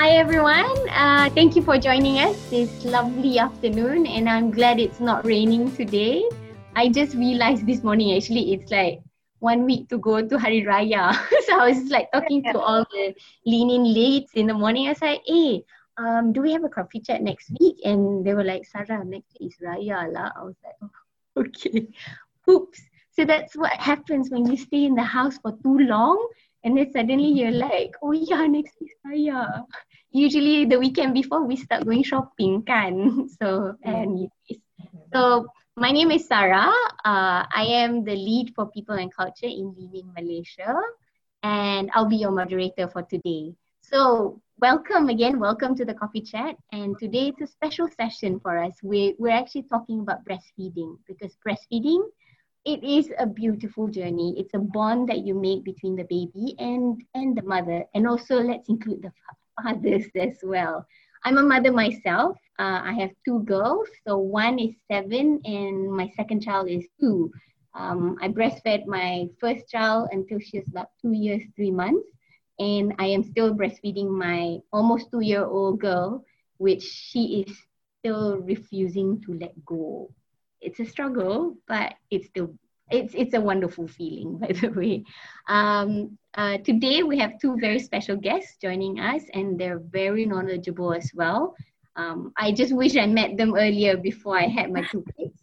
Hi everyone. Uh, thank you for joining us this lovely afternoon, and I'm glad it's not raining today. I just realized this morning actually it's like one week to go to Hari Raya. so I was like talking to all the leaning leads in the morning. I was like, hey, um, do we have a coffee chat next week? And they were like, Sarah, next week is Raya lah. I was like, oh, okay. Oops. So that's what happens when you stay in the house for too long and then suddenly you're like, oh yeah, next week Raya. Usually the weekend before we start going shopping kan. So and so my name is Sarah. Uh, I am the lead for people and culture in LinkedIn Malaysia, and I'll be your moderator for today. So welcome again, welcome to the coffee chat. And today it's a special session for us. We we're actually talking about breastfeeding because breastfeeding it is a beautiful journey. It's a bond that you make between the baby and and the mother, and also let's include the fathers as well. I'm a mother myself. Uh, I have two girls. So one is seven, and my second child is two. Um, I breastfed my first child until she was about two years, three months. And I am still breastfeeding my almost two year old girl, which she is still refusing to let go it's a struggle, but it's still it's it's a wonderful feeling, by the way. Um, uh, today we have two very special guests joining us, and they're very knowledgeable as well. Um, I just wish I met them earlier before I had my two kids.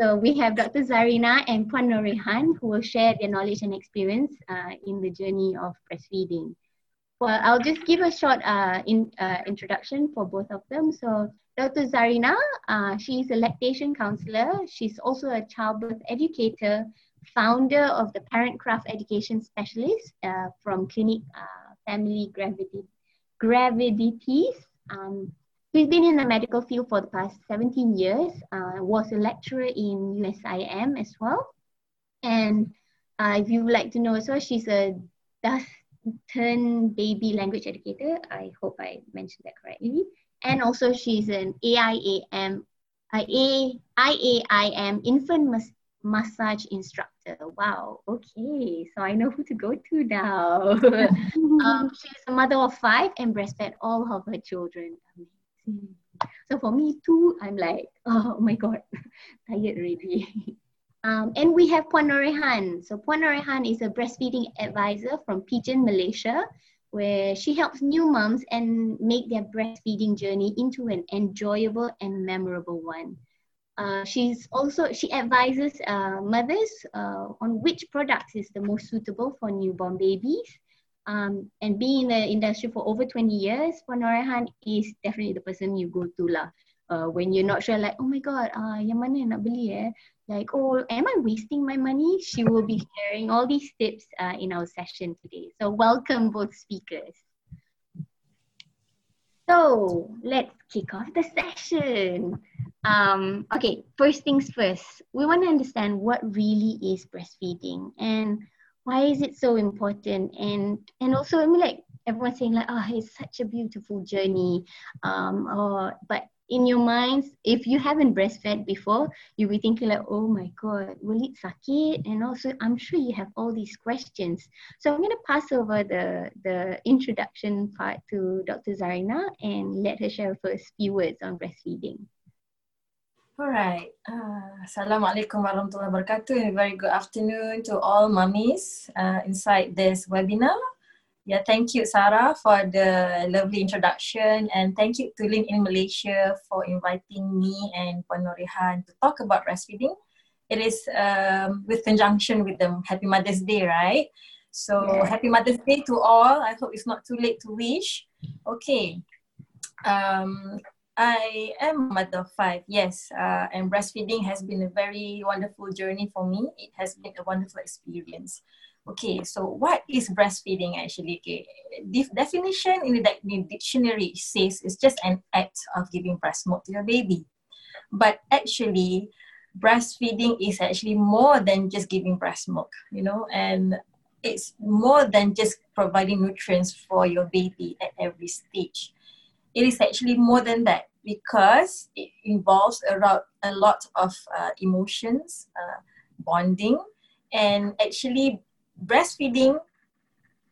So we have Dr. Zarina and Puan Norehan who will share their knowledge and experience uh, in the journey of breastfeeding. Well, I'll just give a short uh, in, uh, introduction for both of them. So Dr. Zarina, uh, she is a lactation counselor. She's also a childbirth educator, founder of the Parent Craft Education Specialist uh, from Clinic uh, Family Gravity, Gravidities. Um, she's been in the medical field for the past 17 years, uh, was a lecturer in USIM as well. And uh, if you would like to know as well, she's a Dunstan baby language educator. I hope I mentioned that correctly and also she's an AIAM, uh, IAIM infant mas- massage instructor. Wow, okay, so I know who to go to now. um, she's a mother of five and breastfed all of her children. Amazing. So for me too, I'm like, oh my god, tired already. Um, and we have Puan Norehan. So Puan Norehan is a breastfeeding advisor from Pigeon, Malaysia where she helps new moms and make their breastfeeding journey into an enjoyable and memorable one. Uh, she's also she advises uh, mothers uh, on which products is the most suitable for newborn babies. Um, and being in the industry for over 20 years, Puan Norehan is definitely the person you go to lah. Uh, when you're not sure, like, oh my god, uh, yang mana nak beli eh? like, oh, am I wasting my money? She will be sharing all these tips uh, in our session today. So welcome both speakers. So let's kick off the session. Um, okay, first things first, we want to understand what really is breastfeeding and why is it so important? And and also, I mean, like everyone's saying, like, oh, it's such a beautiful journey. Um, or but in your minds, if you haven't breastfed before, you'll be thinking like, oh my God, will it sakit? And also, I'm sure you have all these questions. So I'm going to pass over the, the introduction part to Dr. Zarina and let her share first few words on breastfeeding. All right. Uh, Assalamualaikum warahmatullahi wabarakatuh. A very good afternoon to all mummies uh, inside this webinar. Yeah, thank you, Sarah, for the lovely introduction, and thank you to LinkedIn Malaysia for inviting me and Puan Norehan to talk about breastfeeding. It is um, with conjunction with the Happy Mother's Day, right? So yeah. Happy Mother's Day to all. I hope it's not too late to wish. Okay. Um, I am a mother of five, yes, uh, and breastfeeding has been a very wonderful journey for me. It has been a wonderful experience. Okay, so what is breastfeeding actually? Okay, the definition in the, dictionary says it's just an act of giving breast milk to your baby. But actually, breastfeeding is actually more than just giving breast milk, you know, and it's more than just providing nutrients for your baby at every stage. It is actually more than that because it involves around a lot of uh, emotions, uh, bonding, and actually breastfeeding,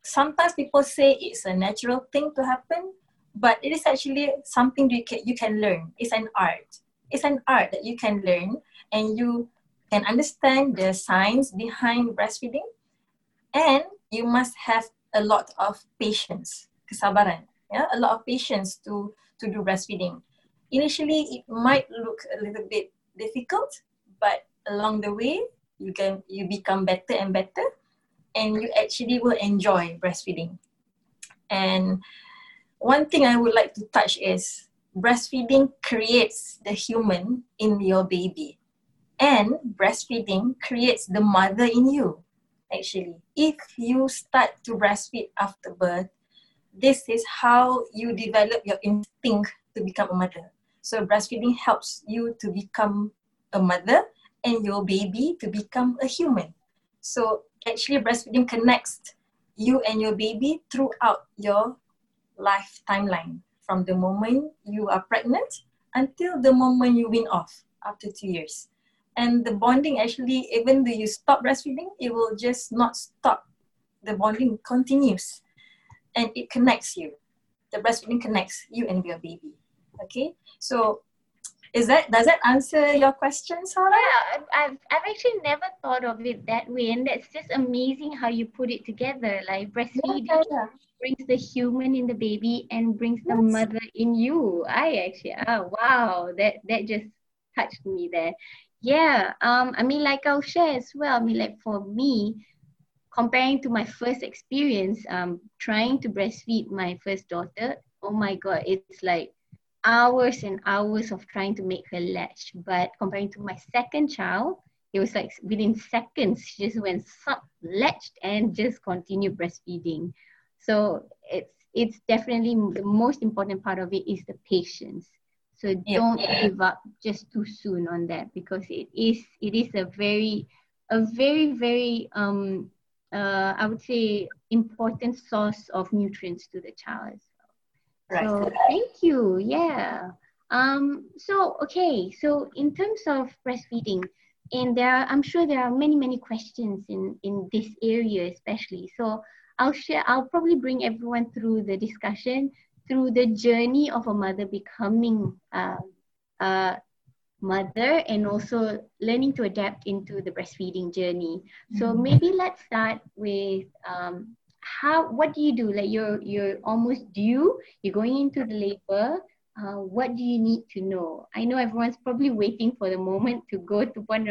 sometimes people say it's a natural thing to happen, but it is actually something you can, you can learn. It's an art. It's an art that you can learn and you can understand the science behind breastfeeding and you must have a lot of patience, kesabaran, yeah, a lot of patience to, to do breastfeeding. Initially, it might look a little bit difficult, but along the way, you can you become better and better, and you actually will enjoy breastfeeding. And one thing I would like to touch is breastfeeding creates the human in your baby, and breastfeeding creates the mother in you. Actually, if you start to breastfeed after birth, this is how you develop your instinct to become a mother. So breastfeeding helps you to become a mother and your baby to become a human. So actually breastfeeding connects you and your baby throughout your life timeline from the moment you are pregnant until the moment you wean off after two years. And the bonding actually, even though you stop breastfeeding, it will just not stop. The bonding continues and it connects you. The breastfeeding connects you and your baby. Okay, so is that does that answer your question, Sarah? Yeah, I've I've actually never thought of it that way, and that's just amazing how you put it together. Like breastfeeding yeah, yeah, brings the human in the baby and brings yes. the mother in you. I actually, oh wow, that that just touched me there. Yeah, um, I mean, like I'll share as well. I mean, like for me, comparing to my first experience, um, trying to breastfeed my first daughter. Oh my god, it's like hours and hours of trying to make her latch. But comparing to my second child, it was like within seconds, she just went suck, latched and just continued breastfeeding. So it's it's definitely the most important part of it is the patience. So don't give up just too soon on that because it is it is a very a very very um uh, I would say important source of nutrients to the child Right. So thank you. Yeah. Um, so okay, so in terms of breastfeeding, and there are, I'm sure there are many, many questions in, in this area especially. So I'll share, I'll probably bring everyone through the discussion through the journey of a mother becoming uh, a mother and also learning to adapt into the breastfeeding journey. So mm-hmm. maybe let's start with um, how what do you do like you're you're almost due you're going into the labor uh, what do you need to know? I know everyone's probably waiting for the moment to go to Puan.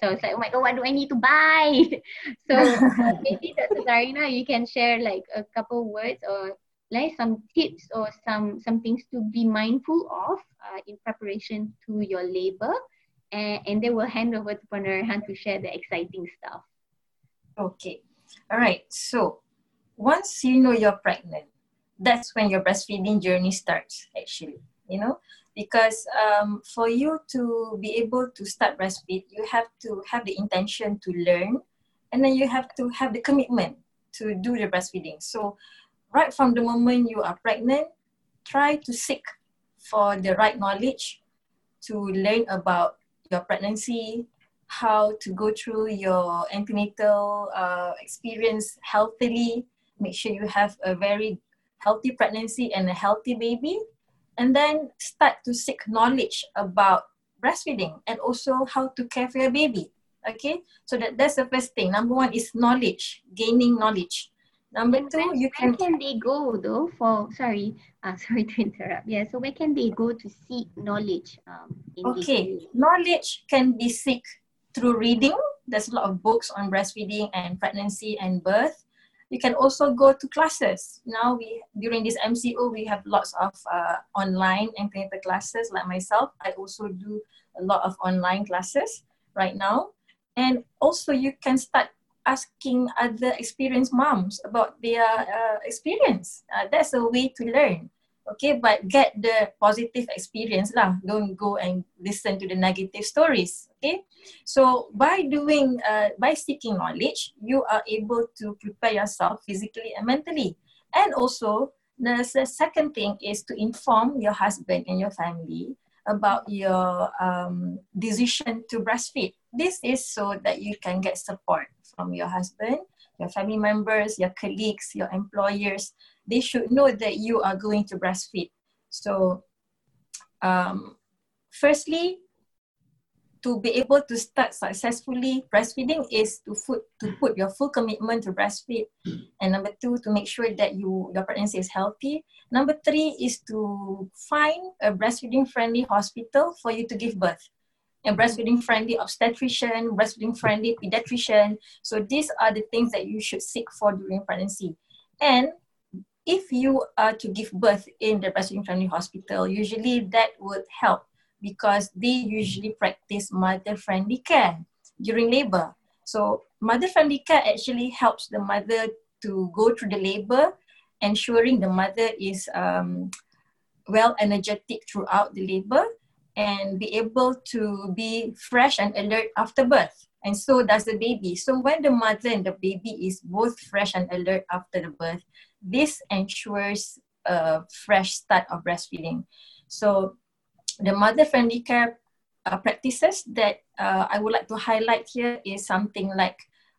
So I was like, oh my God, what do I need to buy? so maybe Dr. Zarina, you can share like a couple words or like some tips or some, some things to be mindful of uh, in preparation to your labor. And, and then we'll hand over to Puan to share the exciting stuff. Okay. All right. So once you know you're pregnant, that's when your breastfeeding journey starts, actually, you know, because um, for you to be able to start breastfeed, you have to have the intention to learn, and then you have to have the commitment to do the breastfeeding. So, right from the moment you are pregnant, try to seek for the right knowledge to learn about your pregnancy, how to go through your antenatal uh, experience healthily, make sure you have a very healthy pregnancy and a healthy baby. And then start to seek knowledge about breastfeeding and also how to care for your baby okay? So that that's the first thing. Number one is knowledge gaining knowledge. Number two you can where can they go though for sorry uh, sorry to interrupt. Yeah so where can they go to seek knowledge um, okay knowledge can be seek through reading. There's a lot of books on breastfeeding and pregnancy and birth you can also go to classes. Now we during this MCO we have lots of uh, online antenatal classes. Like myself, I also do a lot of online classes right now, and also you can start asking other experienced moms about their uh, experience. Uh, that's a way to learn okay but get the positive experience lah. Don't go and listen to the negative stories okay? So by doing uh, by seeking knowledge you are able to prepare yourself physically and mentally. And also the, second thing is to inform your husband and your family about your um, decision to breastfeed. This is so that you can get support from your husband your family members, your colleagues, your employers, they should know that you are going to breastfeed. So, um, firstly, to be able to start successfully breastfeeding is to put to put your full commitment to breastfeed. And number two to make sure that you your pregnancy is healthy. Number three is to find a breastfeeding friendly hospital for you to give birth. A breastfeeding friendly obstetrician breastfeeding friendly pediatrician. So these are the things that you should seek for during pregnancy. And if you are to give birth in the breastfeeding friendly hospital usually that would help because they usually practice mother-friendly care during labor. So mother-friendly care actually helps the mother to go through the labor, ensuring the mother is um, well energetic throughout the labor and be able to be fresh and alert after birth. And so does the baby. So when the mother and the baby is both fresh and alert after the birth, this ensures a fresh start of breastfeeding. So the mother-friendly care uh, practices that uh, I would like to highlight here is something like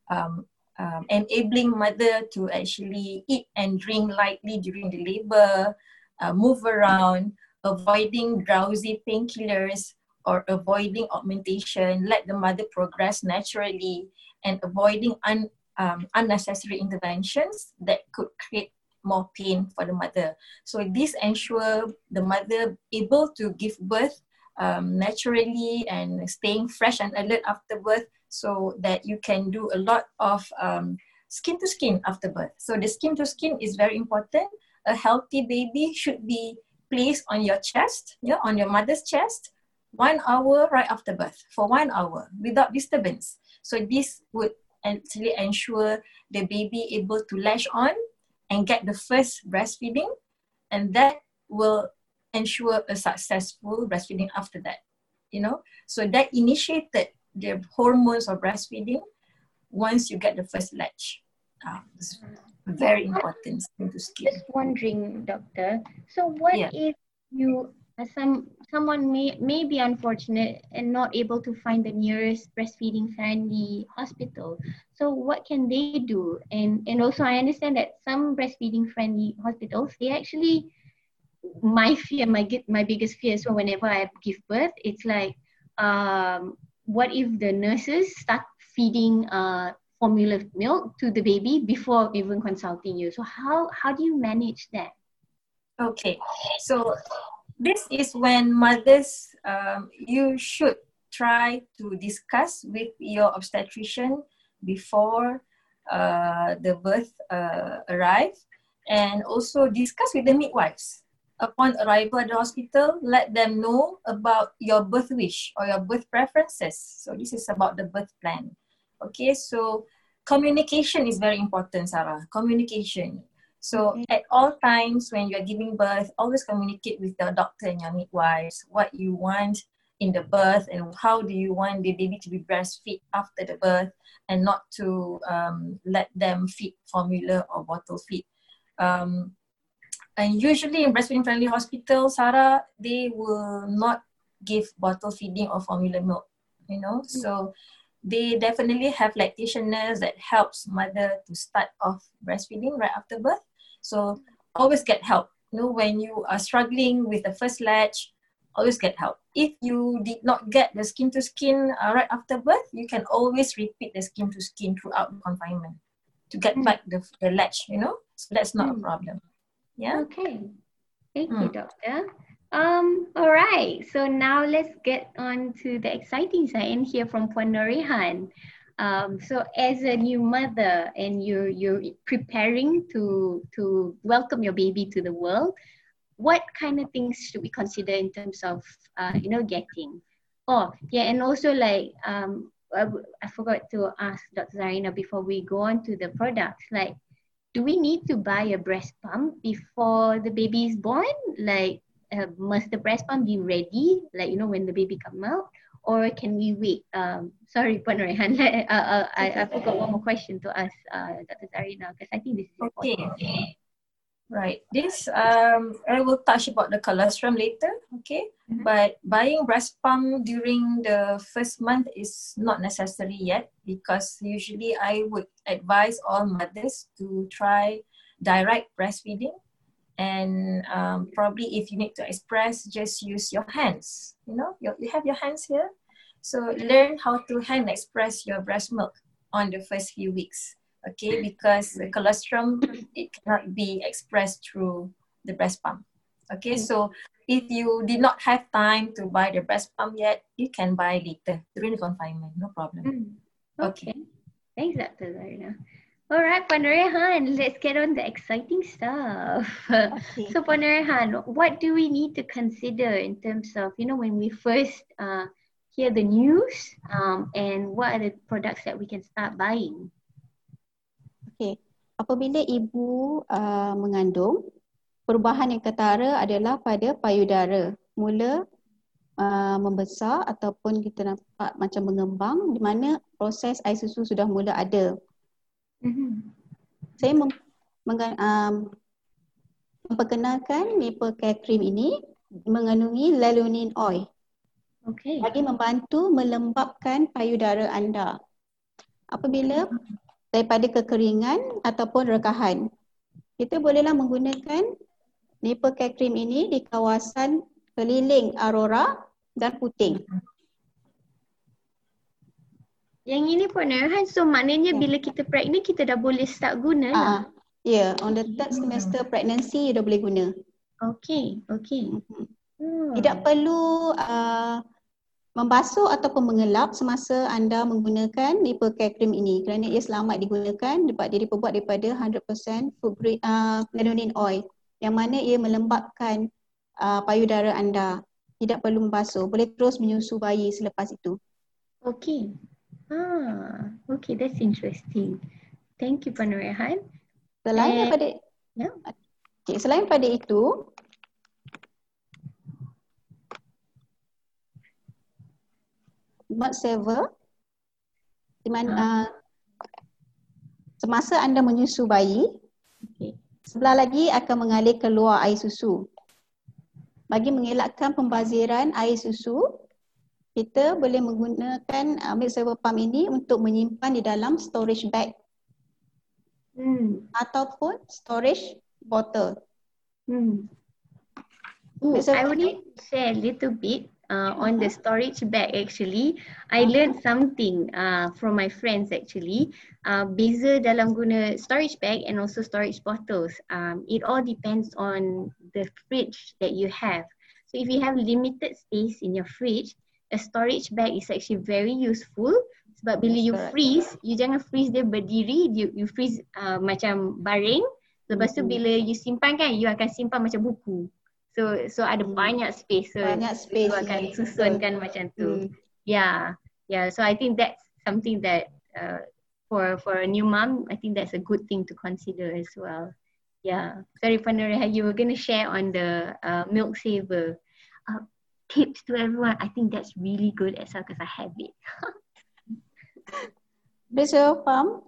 um, um, enabling mother to actually eat and drink lightly during the labor, uh, move around, avoiding drowsy painkillers or avoiding augmentation, let the mother progress naturally, and avoiding un, um, unnecessary interventions that could create more pain for the mother. So this ensure the mother able to give birth um, naturally and staying fresh and alert after birth so that you can do a lot of um, skin to skin after birth. So the skin to skin is very important. A healthy baby should be placed on your chest, yeah, on your mother's chest, one hour right after birth for one hour without disturbance. So this would actually ensure the baby able to latch on and get the first breastfeeding, and that will ensure a successful breastfeeding after that. You know, so that initiated the hormones of breastfeeding once you get the first latch. Uh, very important skin to skin. Just wondering, doctor. So, what yeah. if you some someone may may be unfortunate and not able to find the nearest breastfeeding friendly hospital. So what can they do? And and also i understand that some breastfeeding friendly hospitals they actually my fear my my biggest fear is whenever i give birth it's like um what if the nurses start feeding uh formula milk to the baby before even consulting you? So how how do you manage that? Okay. So this is when mothers, um, you should try to discuss with your obstetrician before uh, the birth uh, and also discuss with the midwives. Upon arrival at the hospital, let them know about your birth wish or your birth preferences. So this is about the birth plan. Okay, so communication is very important, Sarah. Communication. So mm-hmm. at all times when you're giving birth, always communicate with the doctor and your midwives what you want in the birth and how do you want the baby to be breastfed after the birth and not to um, let them feed formula or bottle feed. Um, and usually in breastfeeding friendly hospitals, Sarah, they will not give bottle feeding or formula milk, you know. Mm-hmm. So they definitely have lactation nurse that helps mother to start off breastfeeding right after birth so always get help. You know, when you are struggling with the first latch, always get help. If you did not get the skin to skin uh, right after birth, you can always repeat the skin to skin throughout confinement to get mm. back the, the latch, you know? So that's not mm. a problem. Yeah. Okay. Thank mm. you, doctor. Um, all right. So now let's get on to the exciting side and hear from Puan Norehan. Um, so as a new mother and you're you're preparing to to welcome your baby to the world, what kind of things should we consider in terms of uh, you know getting? Oh yeah, and also like um, I, forgot to ask Dr. Zarina before we go on to the products. Like, do we need to buy a breast pump before the baby is born? Like, uh, must the breast pump be ready? Like you know when the baby come out, or can we wait? Um, sorry, Puan Rehan, uh, uh, I, I forgot one more question to ask uh, Dr. Zarina because I think this is okay. important. Right. This um I will touch about the colostrum later, okay? Mm-hmm. But buying breast pump during the first month is not necessary yet because usually I would advise all mothers to try direct breastfeeding and um, probably if you need to express just use your hands you know you, you have your hands here so learn how to hand express your breast milk on the first few weeks okay, because the colostrum, it cannot be expressed through the breast pump. Okay, so if you did not have time to buy the breast pump yet, you can buy later during the confinement, no problem. Mm. Okay. okay. Thanks, Dr. Zarina. All right, Panarehan, let's get on the exciting stuff. Okay. So, Panarehan, what do we need to consider in terms of, you know, when we first uh, hear the news um, and what are the products that we can start buying? Okay. Apabila ibu uh, mengandung, perubahan yang ketara adalah pada payudara. Mula uh, membesar ataupun kita nampak macam mengembang di mana proses air susu sudah mula ada. Mm-hmm. Saya mem- meng- um, memperkenalkan maple care cream ini mengandungi lelaunin oil. Okay. Bagi membantu melembabkan payudara anda. Apabila daripada kekeringan ataupun rekahan. Kita bolehlah menggunakan nipple care cream ini di kawasan keliling Aurora dan Puting. Yang ini pun Erhan, so maknanya yeah. bila kita pregnant kita dah boleh start guna uh, lah. Ya, yeah, on the third semester pregnancy you dah boleh guna. Okay, okay. Mm-hmm. Hmm. Tidak perlu uh, membasuh ataupun mengelap semasa anda menggunakan nipple care cream ini kerana ia selamat digunakan dapat diri diperbuat daripada 100% food grade uh, lanolin oil yang mana ia melembabkan uh, payudara anda tidak perlu membasuh boleh terus menyusu bayi selepas itu Okay. Ah, okay, that's interesting. Thank you, Puan Rehan. Selain And, daripada yeah. okay, selain pada itu, milk saver di mana ha. uh, semasa anda menyusu bayi okay. sebelah lagi akan mengalir keluar air susu bagi mengelakkan pembaziran air susu kita boleh menggunakan uh, milk saver pump ini untuk menyimpan di dalam storage bag. Hmm. ataupun storage bottle. Hmm. Ooh, I only share a little bit uh, on the storage bag actually. I learned something uh, from my friends actually. Uh, beza dalam guna storage bag and also storage bottles. Um, it all depends on the fridge that you have. So if you have limited space in your fridge a storage bag is actually very useful sebab bila you freeze you jangan freeze dia berdiri you, you freeze uh, macam baring lepas tu bila you simpan kan you akan simpan macam buku So so ada hmm. banyak space. So banyak space. So akan susunkan so. macam tu. Hmm. Yeah. Yeah. So I think that's something that uh, for for a new mom, I think that's a good thing to consider as well. Yeah. Sorry, Panuraha, you were going to share on the uh, milk saver uh, tips to everyone. I think that's really good as well because I have it. Bisa faham?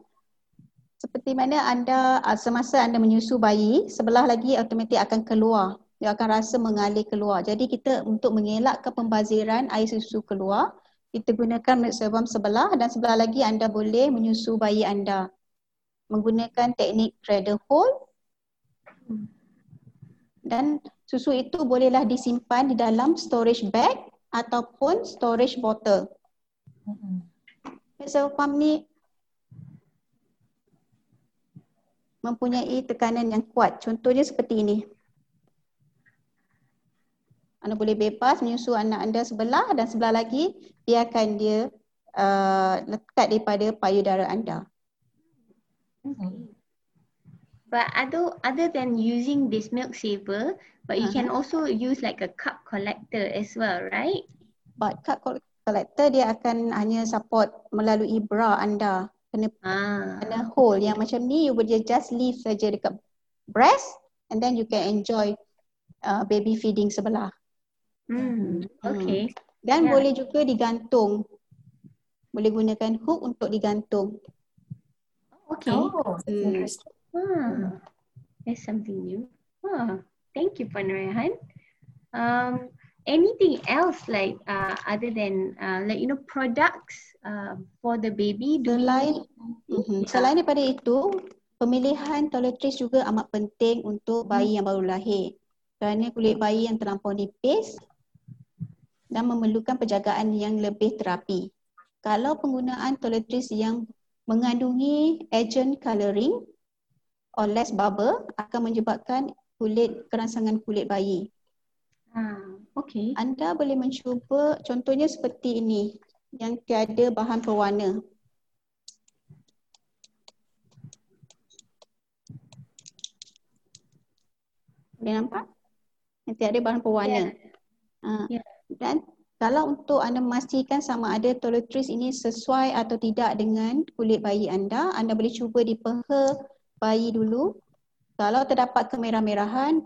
Seperti mana anda uh, semasa anda menyusu bayi, sebelah lagi automatik akan keluar dia akan rasa mengalir keluar. Jadi kita untuk mengelakkan pembaziran air susu keluar, kita gunakan milk serum sebelah dan sebelah lagi anda boleh menyusu bayi anda menggunakan teknik cradle hold dan susu itu bolehlah disimpan di dalam storage bag ataupun storage bottle. Serum pump ni mempunyai tekanan yang kuat. Contohnya seperti ini. Anda boleh bebas menyusu anak anda sebelah dan sebelah lagi biarkan dia uh, lekat daripada payudara anda. Okay. But other other than using this milk saver, but you uh-huh. can also use like a cup collector as well, right? But cup collector dia akan hanya support melalui bra anda. Kena, ah. kena hole yang macam ni you boleh just leave saja dekat breast and then you can enjoy uh, baby feeding sebelah. Hmm, okay. Dan yeah. boleh juga digantung. Boleh gunakan hook untuk digantung. Okay. Oh, hmm. Hmm. That's something new. Oh, thank you, Puan Rehan. Um, anything else like uh, other than uh, like you know products uh, for the baby? Selain mm-hmm. selain daripada itu, pemilihan toiletries juga amat penting untuk bayi yang baru lahir. Kerana kulit bayi yang terlampau nipis dan memerlukan penjagaan yang lebih terapi. Kalau penggunaan toiletries yang mengandungi agent coloring or less bubble akan menyebabkan kulit kerangsangan kulit bayi. Ah, okay. Anda boleh mencuba contohnya seperti ini yang tiada bahan pewarna. Boleh nampak? Yang tiada bahan pewarna. Yeah. Uh, yeah. Dan kalau untuk anda memastikan sama ada toiletries ini sesuai atau tidak dengan kulit bayi anda, anda boleh cuba di peha bayi dulu. Kalau terdapat kemerah-merahan,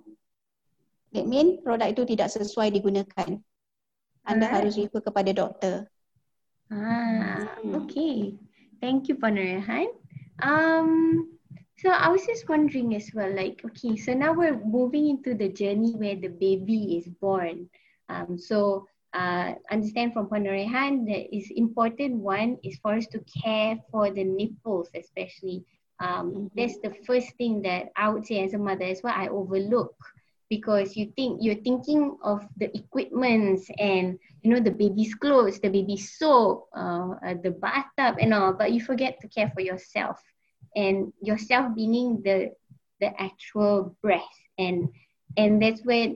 That mean produk itu tidak sesuai digunakan. Anda Alright. harus refer kepada doktor. Ah, hmm. okay. Thank you, Puan Rehan. Um, so I was just wondering as well, like, okay, so now we're moving into the journey where the baby is born. Um, so uh, understand from Puan Rehan that is important one is for us to care for the nipples, especially. Um, mm-hmm. That's the first thing that I would say as a mother, is what I overlook because you think you're thinking of the equipments and you know the baby's clothes, the baby's soap, uh, uh, the bathtub and all, but you forget to care for yourself and yourself meaning the the actual breast and and that's where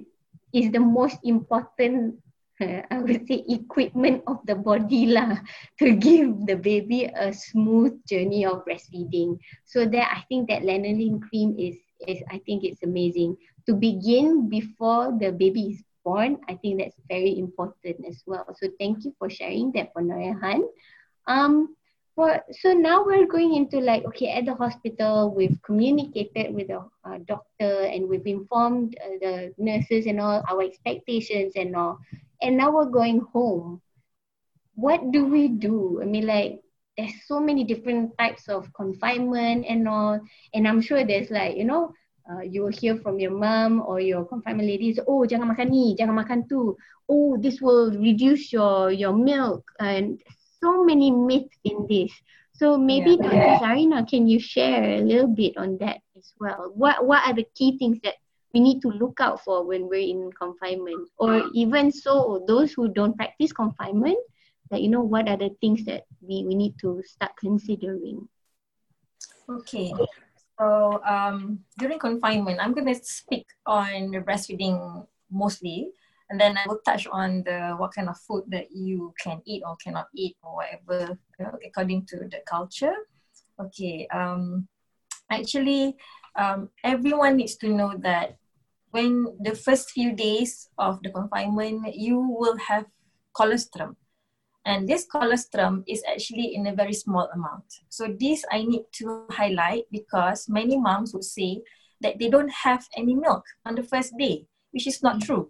is the most important uh, I would say equipment of the body lah to give the baby a smooth journey of breastfeeding. So that I think that lanolin cream is is I think it's amazing to begin before the baby is born, I think that's very important as well. So thank you for sharing that, Puan Norehan. Um, for, so now we're going into like, okay, at the hospital, we've communicated with the uh, doctor and we've informed uh, the nurses and all our expectations and all. And now we're going home. What do we do? I mean, like, there's so many different types of confinement and all. And I'm sure there's like, you know, uh, you will hear from your mom or your confinement ladies, oh jangan makan ni, jangan makan tu. Oh this will reduce your your milk and so many myths in this. So maybe yeah. Dr. Zarina, can you share a little bit on that as well? What what are the key things that we need to look out for when we're in confinement? Or even so, those who don't practice confinement, that you know what are the things that we, we need to start considering? Okay. So um, during confinement, I'm going to speak on breastfeeding mostly, and then I will touch on the what kind of food that you can eat or cannot eat or whatever you know, according to the culture. Okay. Um, actually, um, everyone needs to know that when the first few days of the confinement, you will have colostrum. And this colostrum is actually in a very small amount. So this I need to highlight because many moms would say that they don't have any milk on the first day, which is not true.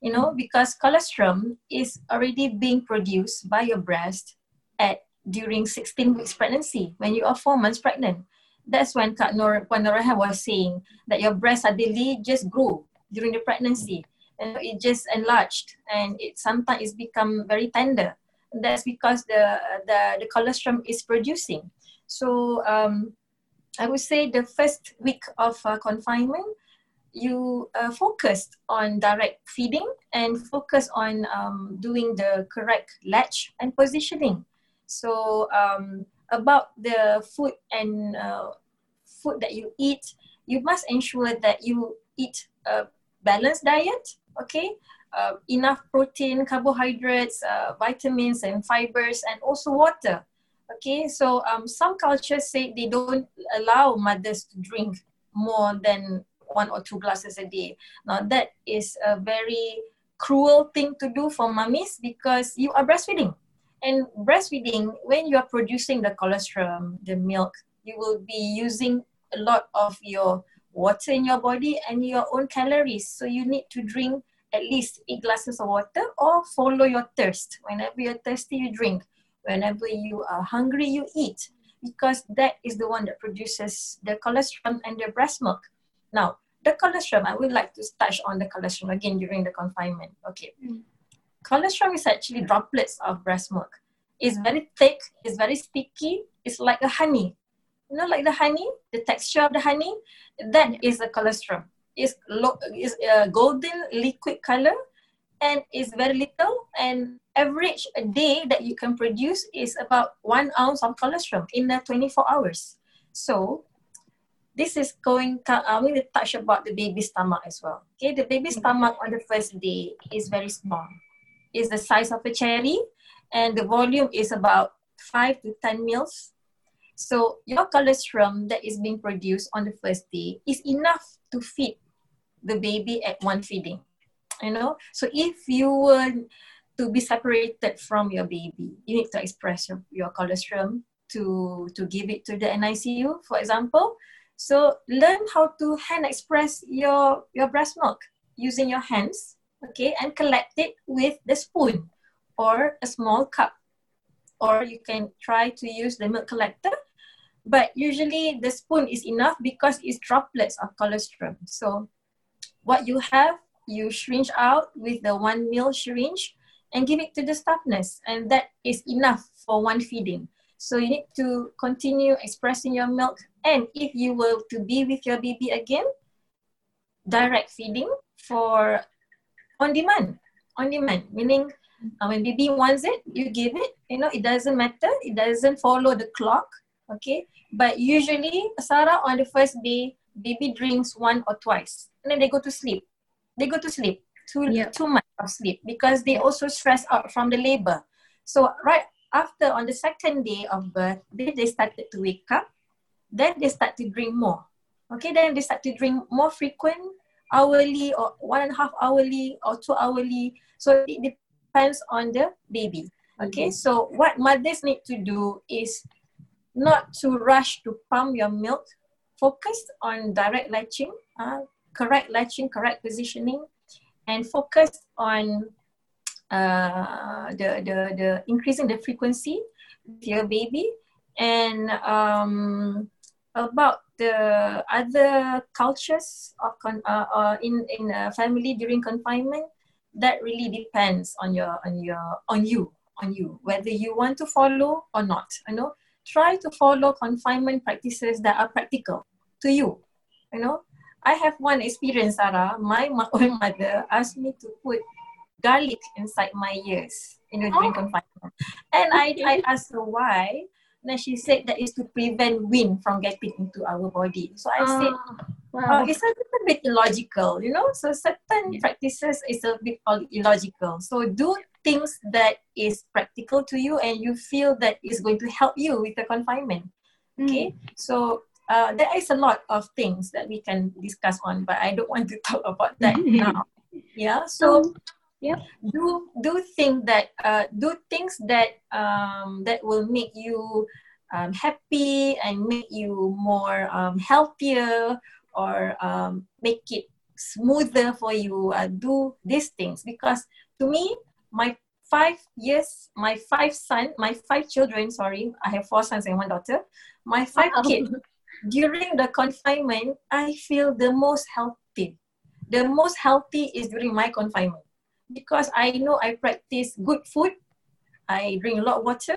You know, because colostrum is already being produced by your breast at during 16 weeks pregnancy when you are four months pregnant. That's when Kak Nor, Norehan was saying that your breast suddenly just grew during the pregnancy and it just enlarged and it sometimes it's become very tender that's because the the the colostrum is producing. So um, I would say the first week of uh, confinement, you uh, focused on direct feeding and focus on um, doing the correct latch and positioning. So um, about the food and uh, food that you eat, you must ensure that you eat a balanced diet. Okay, uh, enough protein, carbohydrates, uh, vitamins and fibers, and also water. Okay, so um, some cultures say they don't allow mothers to drink more than one or two glasses a day. Now that is a very cruel thing to do for mummies because you are breastfeeding. And breastfeeding, when you are producing the colostrum, the milk, you will be using a lot of your water in your body and your own calories. So you need to drink at least eight glasses of water or follow your thirst. Whenever you're thirsty, you drink. Whenever you are hungry, you eat because that is the one that produces the colostrum and the breast milk. Now, the colostrum, I would like to touch on the colostrum again during the confinement. Okay. Mm. Colostrum is actually droplets of breast milk. It's very thick, it's very sticky, it's like a honey. You know, like the honey, the texture of the honey, that is a colostrum. It's, lo- it's a golden liquid color and it's very little and average a day that you can produce is about one ounce of colostrum in the 24 hours. So this is going, I'm going to touch about the baby stomach as well. Okay, the baby mm-hmm. stomach on the first day is very small. It's the size of a cherry and the volume is about 5 to 10 mils. So your colostrum that is being produced on the first day is enough to feed the baby at one feeding. You know, so if you were to be separated from your baby, you need to express your, your colostrum to, to give it to the NICU, for example. So learn how to hand express your, your breast milk using your hands, okay, and collect it with the spoon or a small cup. Or you can try to use the milk collector, but usually the spoon is enough because it's droplets of colostrum. So what you have, you syringe out with the one mil syringe and give it to the staff nurse, and that is enough for one feeding. So you need to continue expressing your milk. And if you were to be with your baby again, direct feeding for on demand. On demand, meaning uh, when baby wants it, you give it. You know, it doesn't matter. It doesn't follow the clock. Okay. But usually, Sarah on the first day, baby drinks one or twice, and then they go to sleep. They go to sleep. Too yeah. too much of sleep because they also stress out from the labor. So right after on the second day of birth, they, they started to wake up. Then they start to drink more. Okay, then they start to drink more frequent, hourly or one and a half hourly or two hourly. So it depends on the baby. Okay, so what mothers need to do is not to rush to pump your milk. Focus on direct latching, uh, correct latching, correct positioning, and focus on uh, the, the, the increasing the frequency with your baby and um, about the other cultures of con- uh, uh, in in a family during confinement that really depends on your on your on you on you whether you want to follow or not you know try to follow confinement practices that are practical to you you know i have one experience sarah my my own mother asked me to put garlic inside my ears in the oh. during confinement. And I, I asked her why. Then she said that is to prevent wind from getting into our body. So I said, oh, wow. oh, it's a little bit illogical, you know. So certain yeah. practices is a bit illogical. So do things that is practical to you and you feel that is going to help you with the confinement. Okay, mm. so uh, there is a lot of things that we can discuss on, but I don't want to talk about that now. Yeah, so yeah do do think that uh, do things that um, that will make you um, happy and make you more um, healthier or um, make it smoother for you uh, do these things. Because to me my five years my five son my five children sorry i have four sons and one daughter. My five wow. kids during the confinement i feel the most healthy. The most healthy is during my confinement because I know I practice good food. I drink a lot of water.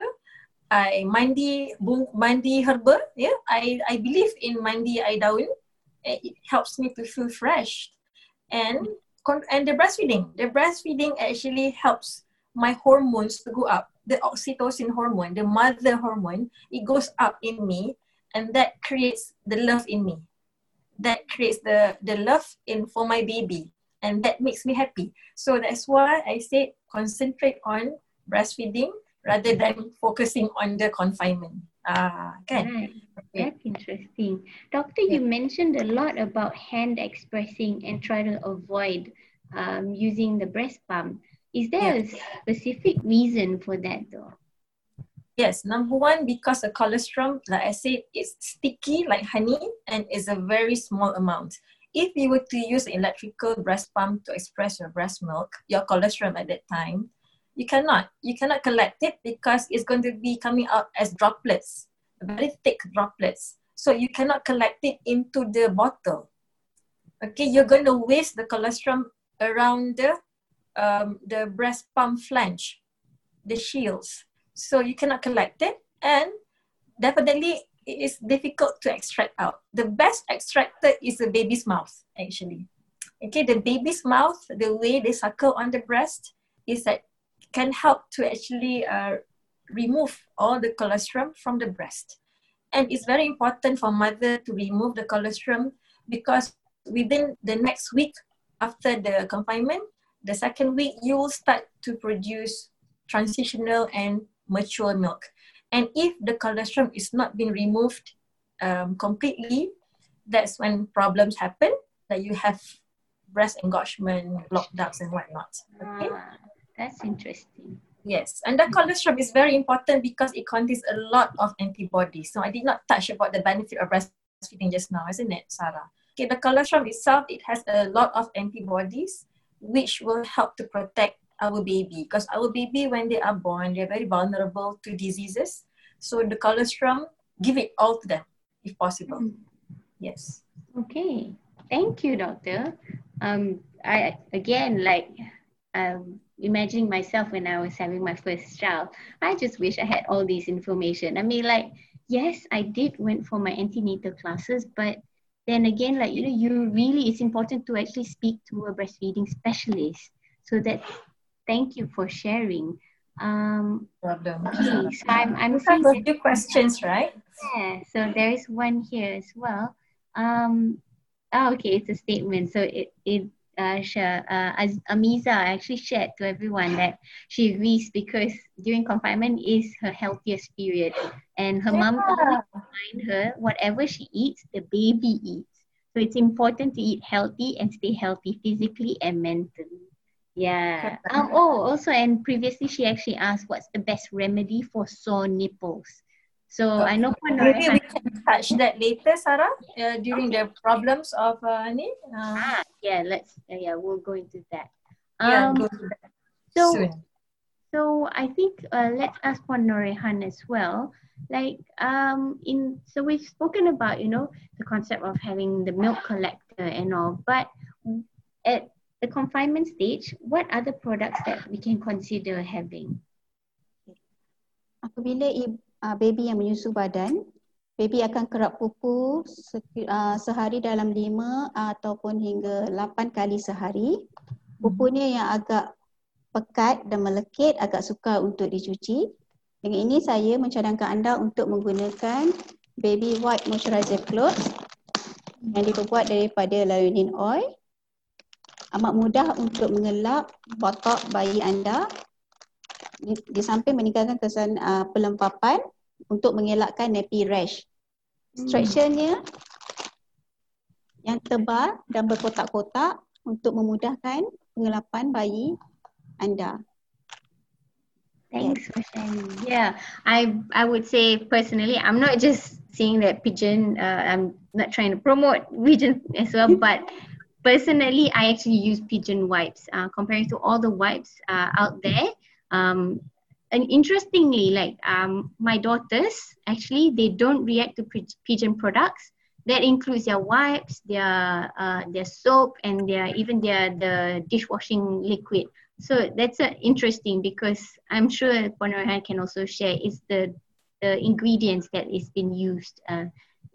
I mandi mandi herbal. Yeah, I I believe in mandi air daun. It helps me to feel fresh, and and the breastfeeding. The breastfeeding actually helps my hormones to go up. The oxytocin hormone, the mother hormone, it goes up in me, and that creates the love in me. That creates the the love in for my baby and that makes me happy. So that's why I said concentrate on breastfeeding rather than focusing on the confinement. Ah, kan? Right. That's interesting. Doctor, yeah. you mentioned a lot about hand expressing and try to avoid um, using the breast pump. Is there yeah. a specific reason for that though? Yes, number one, because the colostrum, like I said, is sticky like honey and is a very small amount if you were to use electrical breast pump to express your breast milk, your colostrum at that time, you cannot. You cannot collect it because it's going to be coming out as droplets, very thick droplets. So you cannot collect it into the bottle. okay, you're going to waste the colostrum around the um, the breast pump flange, the shields. So you cannot collect it and definitely it is difficult to extract out. The best extractor is the baby's mouth actually. Okay, the baby's mouth, the way they suckle on the breast is that can help to actually uh, remove all the colostrum from the breast. And it's very important for mother to remove the colostrum because within the next week after the confinement, the second week, you will start to produce transitional and mature milk. And if the colostrum is not being removed um, completely, that's when problems happen, that you have breast engorgement, blocked ducts and whatnot. Okay? Ah, that's interesting. Yes, and the colostrum is very important because it contains a lot of antibodies. So I did not touch about the benefit of breastfeeding just now, isn't it, Sarah? Okay, the colostrum itself, it has a lot of antibodies which will help to protect our baby because our baby when they are born, they're very vulnerable to diseases. So the colostrum, give it all to them if possible. Mm. Yes. Okay. Thank you, doctor. Um, I again like um, imagining myself when I was having my first child. I just wish I had all this information. I mean, like, yes, I did went for my antenatal classes, but then again, like you know, you really it's important to actually speak to a breastfeeding specialist. So that thank you for sharing. Um, Problem. Okay, so I'm I'm seeing a few questions, right? Yeah. So there is one here as well. Um, oh, okay, it's a statement. So it it uh, uh, as Amiza actually shared to everyone that she agrees because during confinement is her healthiest period and her yeah. mom always remind her whatever she eats, the baby eats. So it's important to eat healthy and stay healthy physically and mentally. Yeah. Um, oh, also, and previously she actually asked what's the best remedy for sore nipples. So okay. I know for maybe we can touch that later, Sarah, uh, during okay. the problems of uh, ni. Uh, ah, yeah, let's uh, yeah, we'll go into that. Um, yeah, go that so, soon. So I think uh, let's ask for Norehan as well. Like um in so we've spoken about you know the concept of having the milk collector and all, but at the confinement stage, what other products that we can consider having? Apabila uh, baby yang menyusu badan, baby akan kerap pupu se uh, sehari dalam lima uh, ataupun hingga lapan kali sehari. Pupunya yang agak pekat dan melekit agak sukar untuk dicuci. Dengan ini saya mencadangkan anda untuk menggunakan baby white moisturizer clothes yang diperbuat daripada lionine oil. Amat mudah untuk mengelap botok bayi anda di, di samping meninggalkan kesan uh, pelempapan untuk mengelakkan nappy rash. Hmm. Structure-nya yang tebal dan berkotak-kotak untuk memudahkan pengelapan bayi anda. Thanks for sharing. Yeah, I I would say personally, I'm not just saying that pigeon. Uh, I'm not trying to promote pigeon as well, but personally, I actually use pigeon wipes uh, compared to all the wipes uh, out there. Um, and interestingly like um, my daughters actually they don't react to pigeon products. That includes their wipes their uh, their soap and their even their the dishwashing liquid. So that's uh, interesting because i'm sure Puan Norehan can also share is the the ingredients that is been used uh,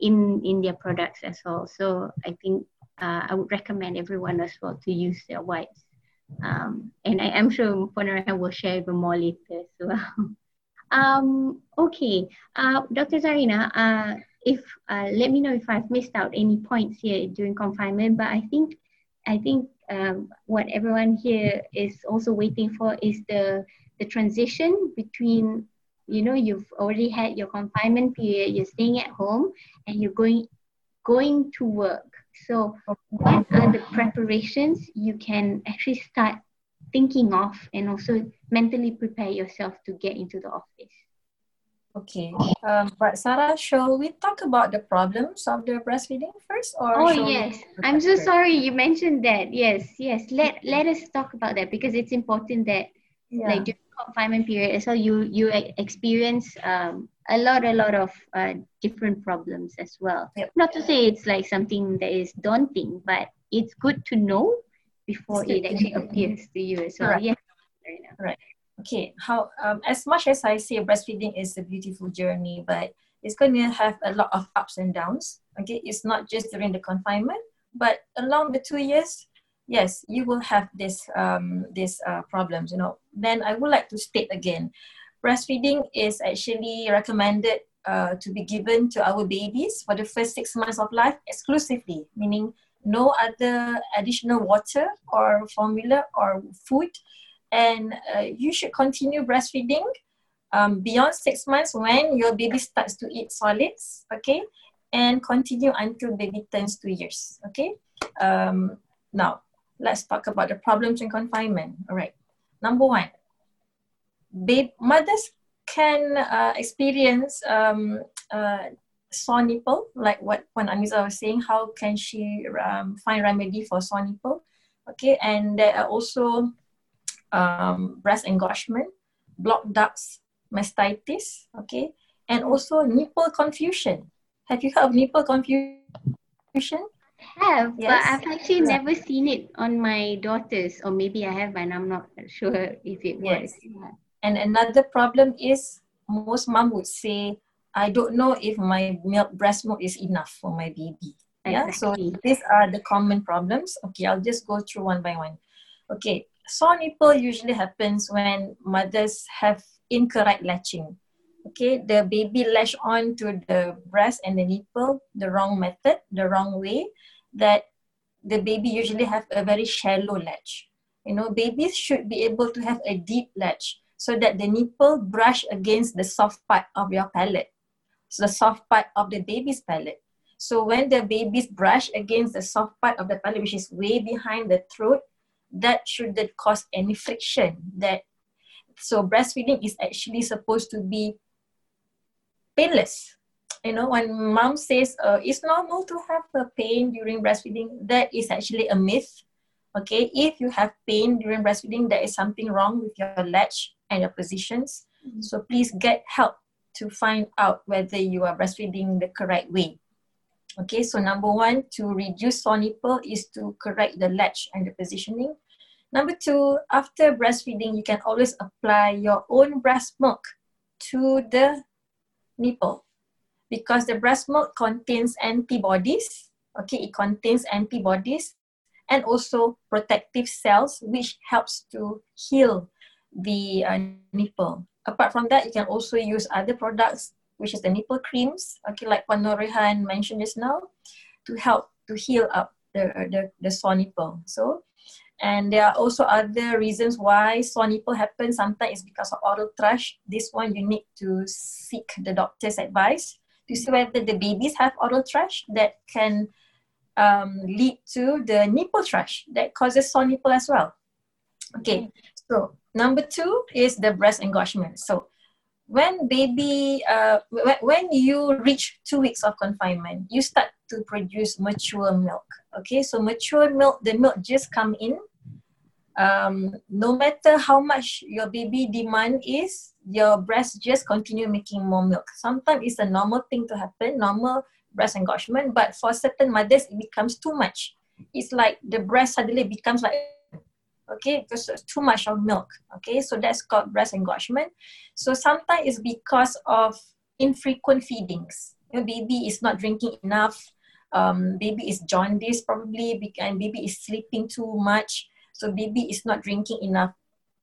in in their products as well. So i think uh, i would recommend everyone as well to use their wipes um, and I am sure Puan Norehan will share even more later as well. um, okay, uh, Dr. Zarina, uh, if uh, let me know if I've missed out any points here during confinement, but I think I think um, what everyone here is also waiting for is the the transition between you know you've already had your confinement period, you're staying at home, and you're going going to work so, what are the preparations you can actually start thinking of and also mentally prepare yourself to get into the office? Okay, um, but Sarah, shall we talk about the problems of the breastfeeding first, or? Oh yes, I'm so sorry you mentioned that. Yes, yes. Let let us talk about that because it's important that yeah. like during the confinement period so you you experience um, a lot a lot of uh, different problems as well yep. not to say it's like something that is daunting but it's good to know before it actually appears to you as well. Right. Yeah. Right. Okay. How um, as much as I say breastfeeding is a beautiful journey, but it's going to have a lot of ups and downs. Okay, it's not just during the confinement, but along the two years, yes, you will have this um, these uh, problems. You know. Then I would like to state again, breastfeeding is actually recommended uh, to be given to our babies for the first six months of life exclusively, meaning no other additional water or formula or food. And uh, you should continue breastfeeding um, beyond six months when your baby starts to eat solids, okay? And continue until baby turns two years, okay? Um, now, let's talk about the problems in confinement. All right. Number one, babe, mothers can uh, experience um, uh, sore nipple, like what when Anisa was saying, how can she um, find remedy for sore nipple? Okay, and there are also um, breast engorgement, blocked ducts, mastitis, okay, and also nipple confusion. Have you heard of nipple confusion? have, yes. but I've actually yeah. never seen it on my daughters, or maybe I have, and I'm not sure if it yes. was. And another problem is most mom would say, I don't know if my milk breast milk is enough for my baby. Yeah, so these are the common problems. Okay, I'll just go through one by one. Okay, sore nipple usually happens when mothers have incorrect latching. Okay, the baby latch on to the breast and the nipple the wrong method, the wrong way, that the baby usually have a very shallow latch. You know, babies should be able to have a deep latch so that the nipple brush against the soft part of your palate. So the soft part of the baby's palate. So when the babies brush against the soft part of the palate, which is way behind the throat, that shouldn't cause any friction. That so breastfeeding is actually supposed to be painless. You know, when mom says uh, it's normal to have a pain during breastfeeding, that is actually a myth. Okay, if you have pain during breastfeeding, there is something wrong with your latch and your positions. Mm-hmm. So please get help to find out whether you are breastfeeding the correct way. Okay, so number one, to reduce sore nipple is to correct the latch and the positioning. Number two, after breastfeeding, you can always apply your own breast milk to the nipple because the breast milk contains antibodies. Okay, it contains antibodies and also protective cells, which helps to heal the uh, nipple. Apart from that, you can also use other products, which is the nipple creams, okay, like what Norehan mentioned just now, to help to heal up the, the, the sore nipple. So, and there are also other reasons why sore nipple happens. Sometimes it's because of oral thrush. This one you need to seek the doctor's advice to see whether the babies have oral thrush that can um, lead to the nipple thrush that causes sore nipple as well. Okay, so Number two is the breast engorgement. So when baby, uh, when you reach two weeks of confinement, you start to produce mature milk. Okay, so mature milk, the milk just come in. Um, no matter how much your baby demand is, your breast just continue making more milk. Sometimes it's a normal thing to happen, normal breast engorgement, but for certain mothers, it becomes too much. It's like the breast suddenly becomes like okay because too much of milk okay? So that's called breast engorgement. So sometimes it's because of infrequent feedings. Your baby is not drinking enough um, baby is jaundice probably and baby is sleeping too much so baby is not drinking enough.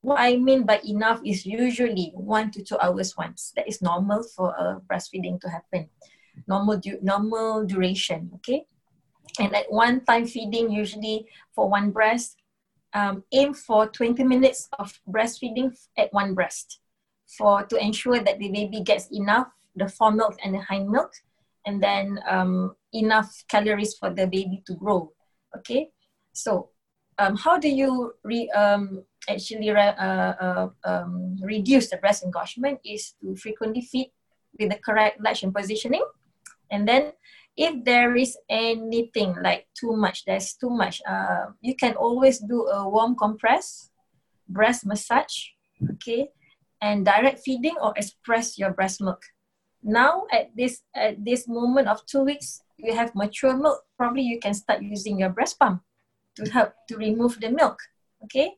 What i mean by enough is usually one to two hours once. That is normal for a breastfeeding to happen. Normal du- normal duration okay? And at one time feeding usually for one breast um, aim for 20 minutes of breastfeeding at one breast. For to ensure that the baby gets enough the fore milk and the hind milk and then um, enough calories for the baby to grow okay? So um, how do you re, um, actually re, uh, uh, um, reduce the breast engorgement is to frequently feed with the correct latch and positioning and then if there is anything like too much, there's too much, uh, you can always do a warm compress, breast massage, okay, and direct feeding or express your breast milk. Now at this at this moment of two weeks, you have mature milk, probably you can start using your breast pump. to help to remove the milk. Okay.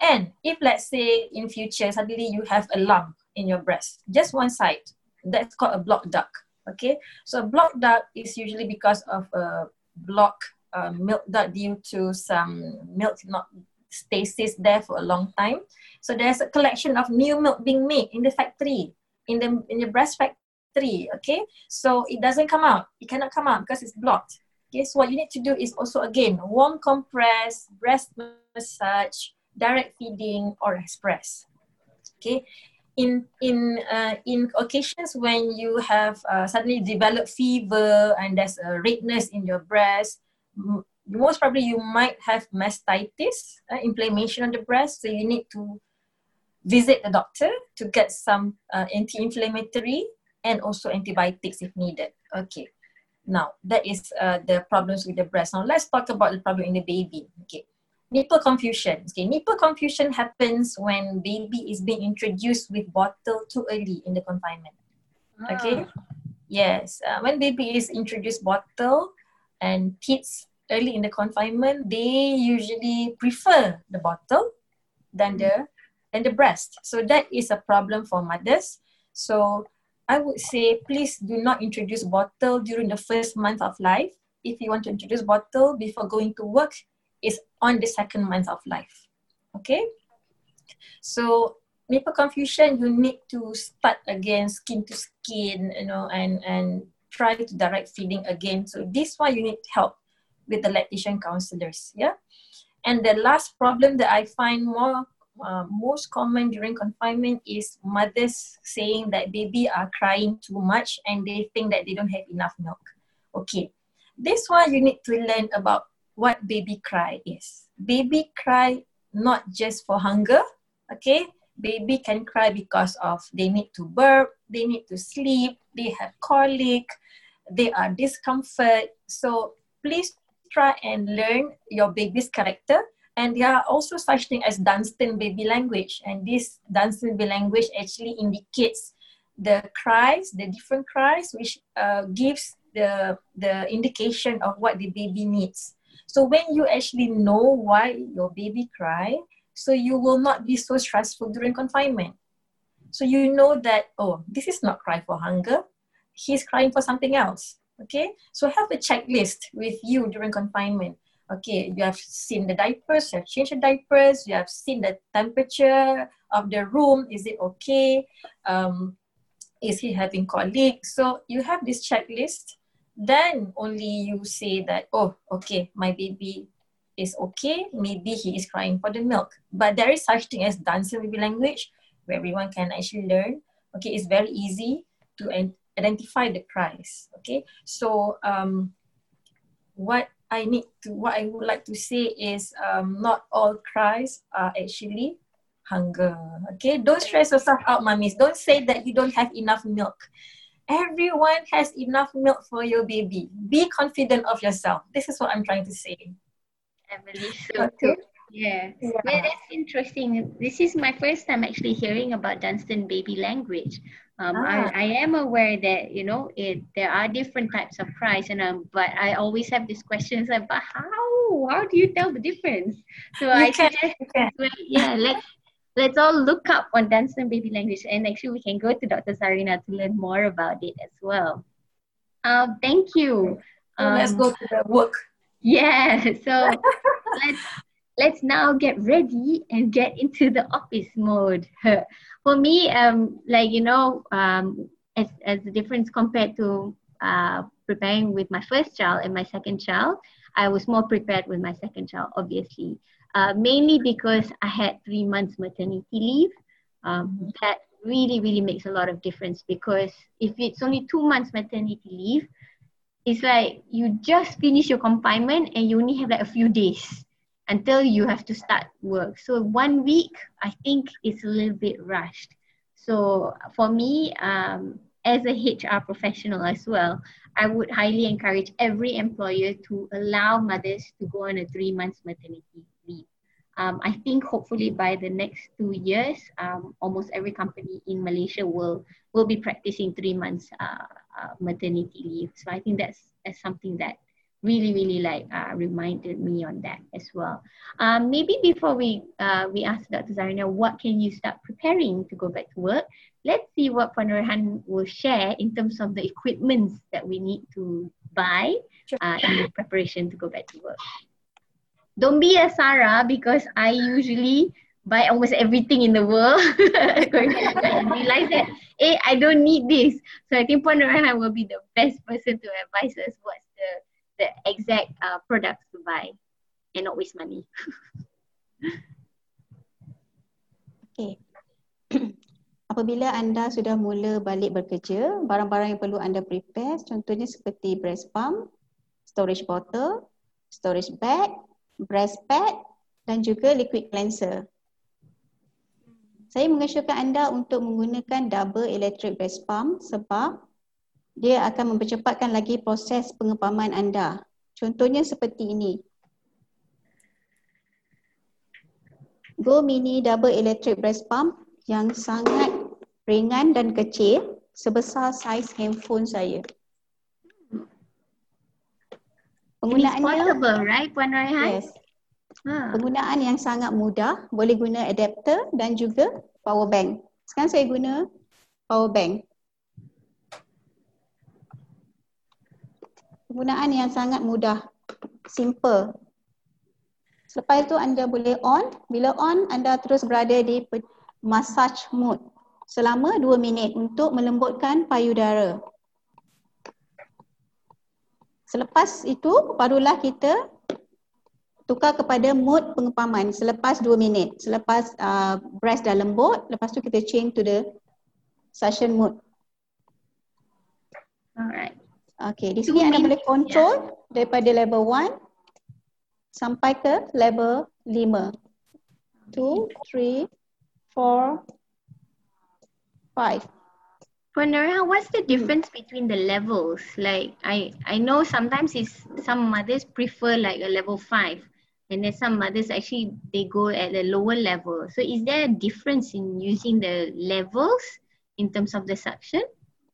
And if let's say in future suddenly you have a lump in your breast, just one side, that's called a block duct. Okay. So block duct is usually because of a block uh, milk duct due to some milk not stasis there for a long time. So there's a collection of new milk being made in the factory, in the in the breast factory. Okay, so it doesn't come out. It cannot come out because it's blocked. Okay, so what you need to do is also again warm compress, breast massage, direct feeding, or express. Okay, in in uh, in occasions when you have uh, suddenly developed fever and there's a redness in your breast most probably you might have mastitis, uh, inflammation on the breast. So you need to visit the doctor to get some uh, anti-inflammatory and also antibiotics if needed. Okay. Now that is uh, the problems with the breast. Now let's talk about the problem in the baby. Okay. Nipple confusion. Okay, nipple confusion happens when baby is being introduced with bottle too early in the confinement. Okay. Ah. Yes, uh, when baby is introduced bottle and kids early in the confinement, they usually prefer the bottle than the than the breast. So that is a problem for mothers. So I would say please do not introduce bottle during the first month of life. If you want to introduce bottle before going to work, is on the second month of life. Okay? So nipple confusion, you need to start again skin to skin, you know, and and try to direct feeding again. So this one you need help with the lactation counselors. Yeah. And the last problem that I find more uh, most common during confinement is mothers saying that baby are crying too much and they think that they don't have enough milk. Okay, this one you need to learn about what baby cry is. Baby cry not just for hunger, okay? Baby can cry because of they need to burp, they need to sleep, they have colic, they are discomfort. So please try and learn your baby's character. And there are also such thing as Dunstan baby language. And this Dunstan baby language actually indicates the cries, the different cries, which uh, gives the, the indication of what the baby needs. So when you actually know why your baby cry, so you will not be so stressful during confinement. So you know that, oh, this is not cry for hunger. He's crying for something else. Okay, so have a checklist with you during confinement. Okay, you have seen the diapers, you have changed the diapers, you have seen the temperature of the room, is it okay? Um, is he having colic? So you have this checklist, then only you say that, oh, okay, my baby is okay, maybe he is crying for the milk. But there is such thing as Dunstan baby language where everyone can actually learn. Okay, it's very easy to identify the cries. Okay, so um, what I need to, what I would like to say is um, not all cries are actually hunger. Okay, don't stress yourself out, mummies. Don't say that you don't have enough milk. Everyone has enough milk for your baby. Be confident of yourself. This is what I'm trying to say. Emily, so. Yeah. yeah. Well, that's interesting. This is my first time actually hearing about Dunstan baby language. Um, ah. I, I am aware that you know it there are different types of cries and um but I always have these questions like but how how do you tell the difference? So you I can, suggest well, yeah let's let's all look up on Dunstan baby language and actually we can go to Dr. Zarina to learn more about it as well. Um, thank you. Um, let's go to the work. Yeah, so let's let's now get ready and get into the office mode. For me, um, like you know, um, as as the difference compared to uh, preparing with my first child and my second child, I was more prepared with my second child, obviously. Uh, mainly because I had three months maternity leave. Um, that really, really makes a lot of difference because if it's only two months maternity leave, it's like you just finish your confinement and you only have like a few days until you have to start work. So one week, I think is a little bit rushed. So for me, um, as a HR professional as well, I would highly encourage every employer to allow mothers to go on a three months maternity. Um, I think hopefully by the next two years, um, almost every company in Malaysia will will be practicing three months uh, uh, maternity leave. So I think that's, that's something that really really like uh, reminded me on that as well. Um, maybe before we uh, we ask Dr. Zarina, what can you start preparing to go back to work? Let's see what Puan Rehan will share in terms of the equipments that we need to buy uh, in preparation to go back to work. Don't be a Sarah because I usually buy almost everything in the world realize that hey I don't need this. So I think Puan will be the best person to advise us what's the the exact uh, products to buy and not waste money. okay. Apabila anda sudah mula balik bekerja, barang-barang yang perlu anda prepare contohnya seperti breast pump, storage bottle, storage bag, breast pad dan juga liquid cleanser. Saya mengesyorkan anda untuk menggunakan double electric breast pump sebab dia akan mempercepatkan lagi proses pengepaman anda. Contohnya seperti ini. Go Mini Double Electric Breast Pump yang sangat ringan dan kecil sebesar saiz handphone saya. Penggunaannya portable, right, Puan Raihan? Yes. Ha. Penggunaan yang sangat mudah, boleh guna adapter dan juga power bank. Sekarang saya guna power bank. penggunaan yang sangat mudah, simple. Selepas itu anda boleh on, bila on anda terus berada di massage mode selama 2 minit untuk melembutkan payudara. Selepas itu barulah kita tukar kepada mode pengepaman selepas 2 minit. Selepas uh, breast dah lembut, lepas tu kita change to the suction mode. Alright. Okay, di sini anda boleh control yeah. daripada level 1 sampai ke level 5. 2, 3, 4, 5. Panera, ah, what's the difference between the levels? Like I I know sometimes it's some mothers prefer like a level 5 and then some mothers actually they go at a lower level. So is there a difference in using the levels in terms of the suction?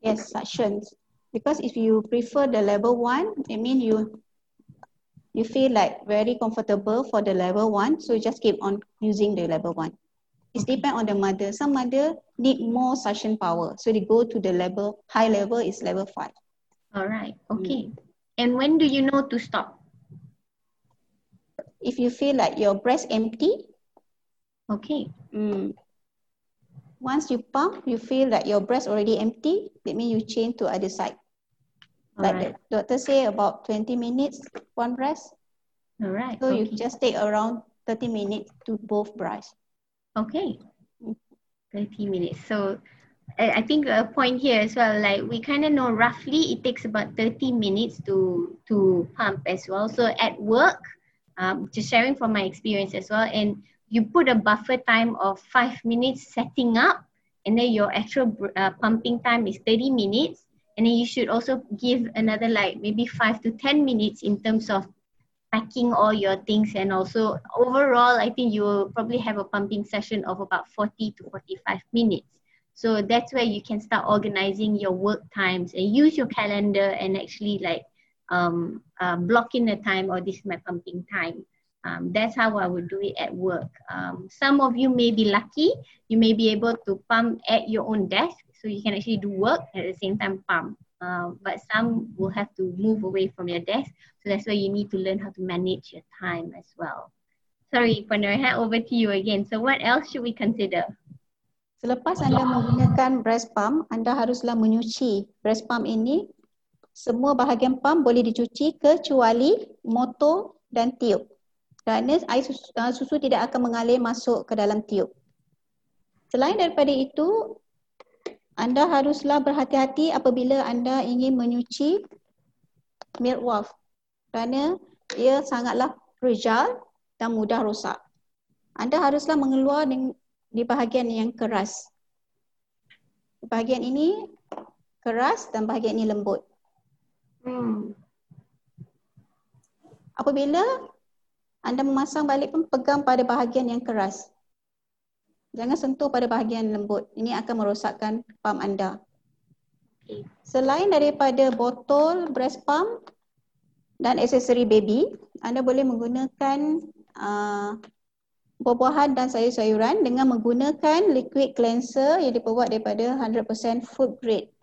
Yes, suctions because if you prefer the level one, it means you you feel like very comfortable for the level one, so you just keep on using the level one. It okay. depends on the mother. Some mother need more suction power, so they go to the level high level is level five. All right. Okay. Mm. And when do you know to stop? If you feel like your breast empty. Okay. Mm, once you pump, you feel that your breast already empty, that means you change to other side. All like right. the doctor say about 20 minutes, one breast. All right. So okay. you just take around 30 minutes to both breasts. Okay. 30 minutes. So I think a point here as well, like we kind of know roughly it takes about 30 minutes to to pump as well. So at work, um, just sharing from my experience as well, and you put a buffer time of five minutes setting up and then your actual uh, pumping time is 30 minutes and then you should also give another like maybe five to 10 minutes in terms of packing all your things and also overall i think you will probably have a pumping session of about 40 to 45 minutes so that's where you can start organizing your work times and use your calendar and actually like um, uh, the time or this is my pumping time um, that's how I would do it at work. Um, some of you may be lucky, you may be able to pump at your own desk, so you can actually do work at the same time pump. Uh, but some will have to move away from your desk, so that's why you need to learn how to manage your time as well. Sorry, Puan Rehat, over to you again. So what else should we consider? Selepas anda menggunakan breast pump, anda haruslah menyuci breast pump ini. Semua bahagian pump boleh dicuci kecuali motor dan tiup kerana air susu, uh, susu tidak akan mengalir masuk ke dalam tiup. Selain daripada itu, anda haruslah berhati-hati apabila anda ingin menyuci milk waft kerana ia sangatlah fragile dan mudah rosak. Anda haruslah mengeluar di bahagian yang keras. Bahagian ini keras dan bahagian ini lembut. Hmm. Apabila anda memasang balik pun pegang pada bahagian yang keras. Jangan sentuh pada bahagian lembut. Ini akan merosakkan pump anda. Selain daripada botol breast pump, dan aksesori baby, anda boleh menggunakan uh, buah-buahan dan sayur-sayuran dengan menggunakan liquid cleanser yang diperbuat daripada 100% food grade.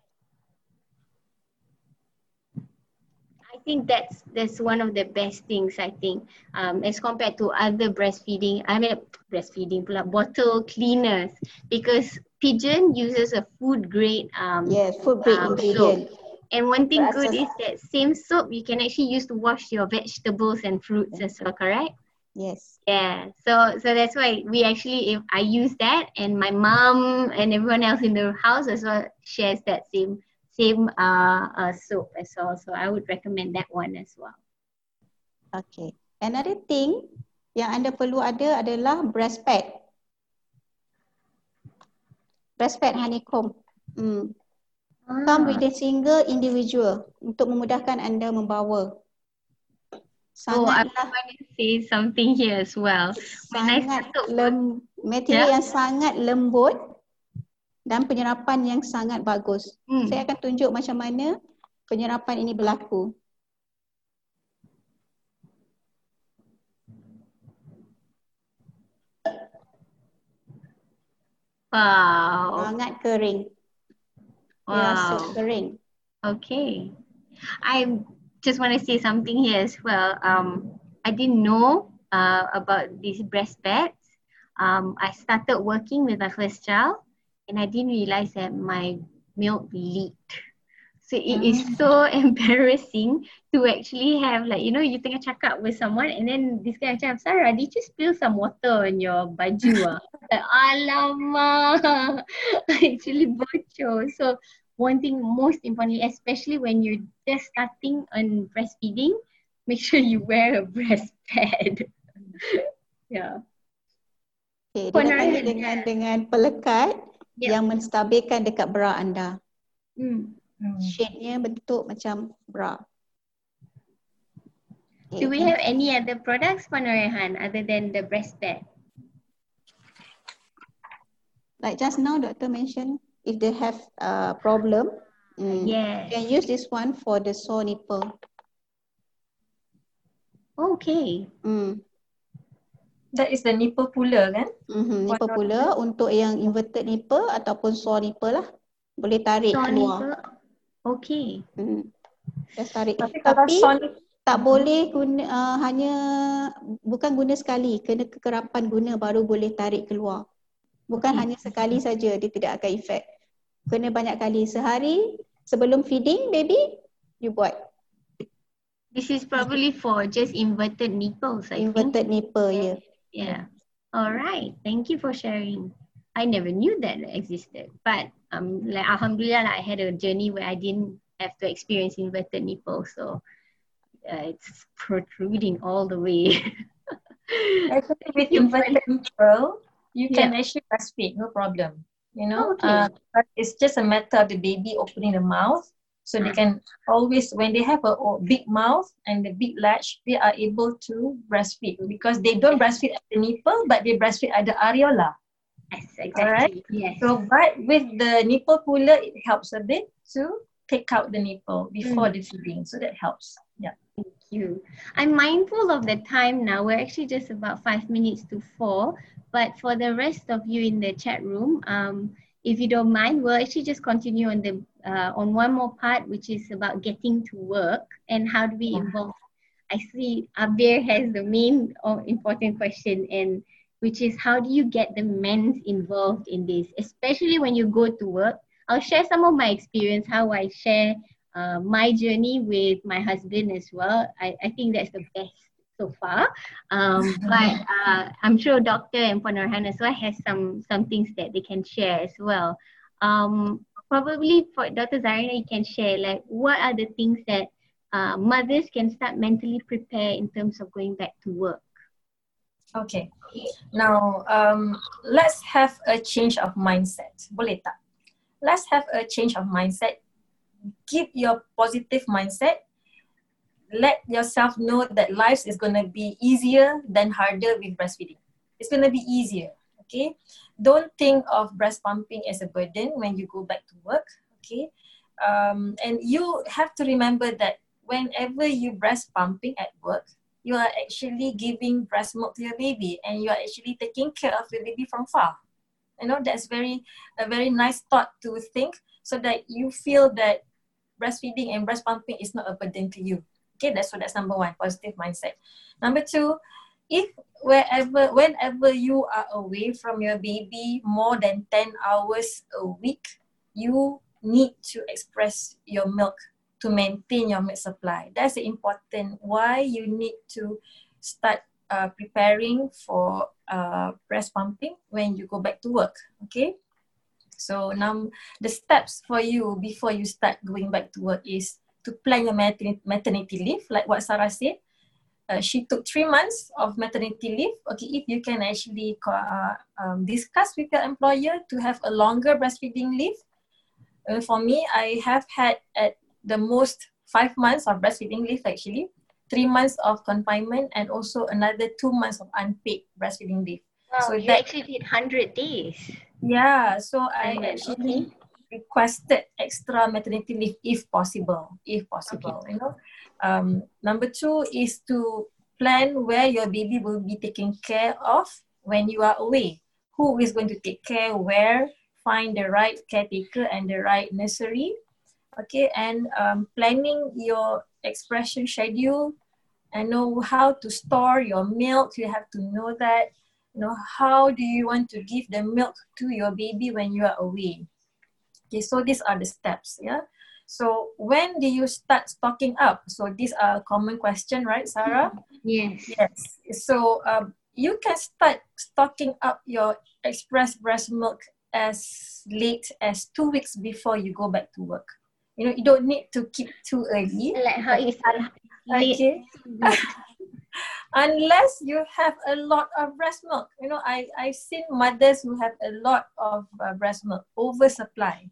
Think that's that's one of the best things I think um, as compared to other breastfeeding I mean breastfeeding pula bottle cleaners. Because pigeon uses a food grade um, yes food grade um, ingredient. soap. and one thing good is that same soap you can actually use to wash your vegetables and fruits as well correct? Yes. Yeah so so that's why we actually if I use that and my mom and everyone else in the house as well shares that same same uh, uh, soap as well. So I would recommend that one as well. Okay. Another thing yang anda perlu ada adalah breast pad. Breast pad honeycomb. Hmm. Ah. Come with a single individual untuk memudahkan anda membawa. Sangatlah, oh, I want to say something here as well. Sangat lem, material yeah. yang sangat lembut dan penyerapan yang sangat bagus. Hmm. Saya akan tunjuk macam mana penyerapan ini berlaku. Wow. Sangat kering. Wow. Rasa kering. Okay. I just want to say something here as well. Um, I didn't know uh, about these breast pads. Um, I started working with my first child and I didn't realize that my milk leaked. So it is ah. so embarrassing to actually have like you know you tengah cakap with someone and then this guy macam Sarah did you spill some water on your baju ah? like alamak actually bocor. So one thing most importantly especially when you're just starting on breastfeeding make sure you wear a breast pad. yeah. Okay, dia dengan dengan pelekat yep. yang menstabilkan dekat bra anda. Hmm. hmm. Shade-nya bentuk macam bra. Okay. Do we have any other products for Norehan other than the breast pad? Like just now, Doctor mentioned if they have a problem, mm, yes. you can use this one for the sore nipple. Okay. Mm. That is the nipple puller kan? Mm-hmm, nipple puller untuk yang inverted nipple ataupun sore nipple lah. Boleh tarik sore keluar. Nipple. Okay. Hmm. Just tarik. Tapi, Tapi tak boleh guna uh, hanya bukan guna sekali. Kena kekerapan guna baru boleh tarik keluar. Bukan okay. hanya sekali saja dia tidak akan efek. Kena banyak kali. Sehari sebelum feeding baby you buat. This is probably for just inverted nipples I inverted think. nipple ya. Yeah. Yeah. All right. Thank you for sharing. I never knew that existed. But um, like Alhamdulillah, like, I had a journey where I didn't have to experience inverted nipple. So uh, it's protruding all the way. Actually, with inverted nipple, you can yeah. actually breastfeed, no problem. You know, okay. uh, but it's just a matter of the baby opening the mouth so they can always, when they have a, a big mouth and the big latch, they are able to breastfeed because they don't breastfeed at the nipple, but they breastfeed at the areola. Yes, exactly. All right. Yes. So, but with the nipple puller, it helps a bit to take out the nipple before mm. the feeding. So that helps. Yeah. Thank you. I'm mindful of the time now. We're actually just about five minutes to four. But for the rest of you in the chat room, um, if you don't mind, we'll actually just continue on the uh, on one more part, which is about getting to work and how do we involve. I see Abir has the main or important question, and which is how do you get the men involved in this, especially when you go to work. I'll share some of my experience, how I share uh, my journey with my husband as well. I, I think that's the best so far. Um, but uh, I'm sure Doctor and Puan Norehan as well has some some things that they can share as well. Um, probably for Dr. Zarina, you can share like what are the things that uh, mothers can start mentally prepare in terms of going back to work. Okay. Now, um, let's have a change of mindset. Boleh tak? Let's have a change of mindset. Keep your positive mindset let yourself know that life is going to be easier than harder with breastfeeding. It's going to be easier. Okay. Don't think of breast pumping as a burden when you go back to work. Okay. Um, and you have to remember that whenever you breast pumping at work, you are actually giving breast milk to your baby and you are actually taking care of your baby from far. You know, that's very a very nice thought to think so that you feel that breastfeeding and breast pumping is not a burden to you. Okay, that's so that's number one, positive mindset. Number two, if wherever whenever you are away from your baby more than 10 hours a week, you need to express your milk to maintain your milk supply. That's important why you need to start uh, preparing for uh, breast pumping when you go back to work. Okay. So now the steps for you before you start going back to work is to plan your maternity leave, like what Sarah said. Uh, she took three months of maternity leave. Okay, if you can actually uh, um, discuss with your employer to have a longer breastfeeding leave. Uh, for me, I have had at the most five months of breastfeeding leave actually, three months of confinement, and also another two months of unpaid breastfeeding leave. Wow, so you that, actually did 100 days. Yeah, so I actually okay. Requested extra maternity leave if possible, if possible, okay. you know. Um, number two is to plan where your baby will be taken care of when you are away. Who is going to take care, where, find the right caretaker and the right nursery. Okay, and um, planning your expression schedule and know how to store your milk. You have to know that you know, how do you want to give the milk to your baby when you are away? Okay, so these are the steps, yeah? So when do you start stocking up? So these are a common question, right, Sarah? Yes. Yes. So um, you can start stocking up your express breast milk as late as two weeks before you go back to work. You know, you don't need to keep too early. Like how is okay. unless you have a lot of breast milk. You know, I, I've seen mothers who have a lot of uh, breast milk, oversupply.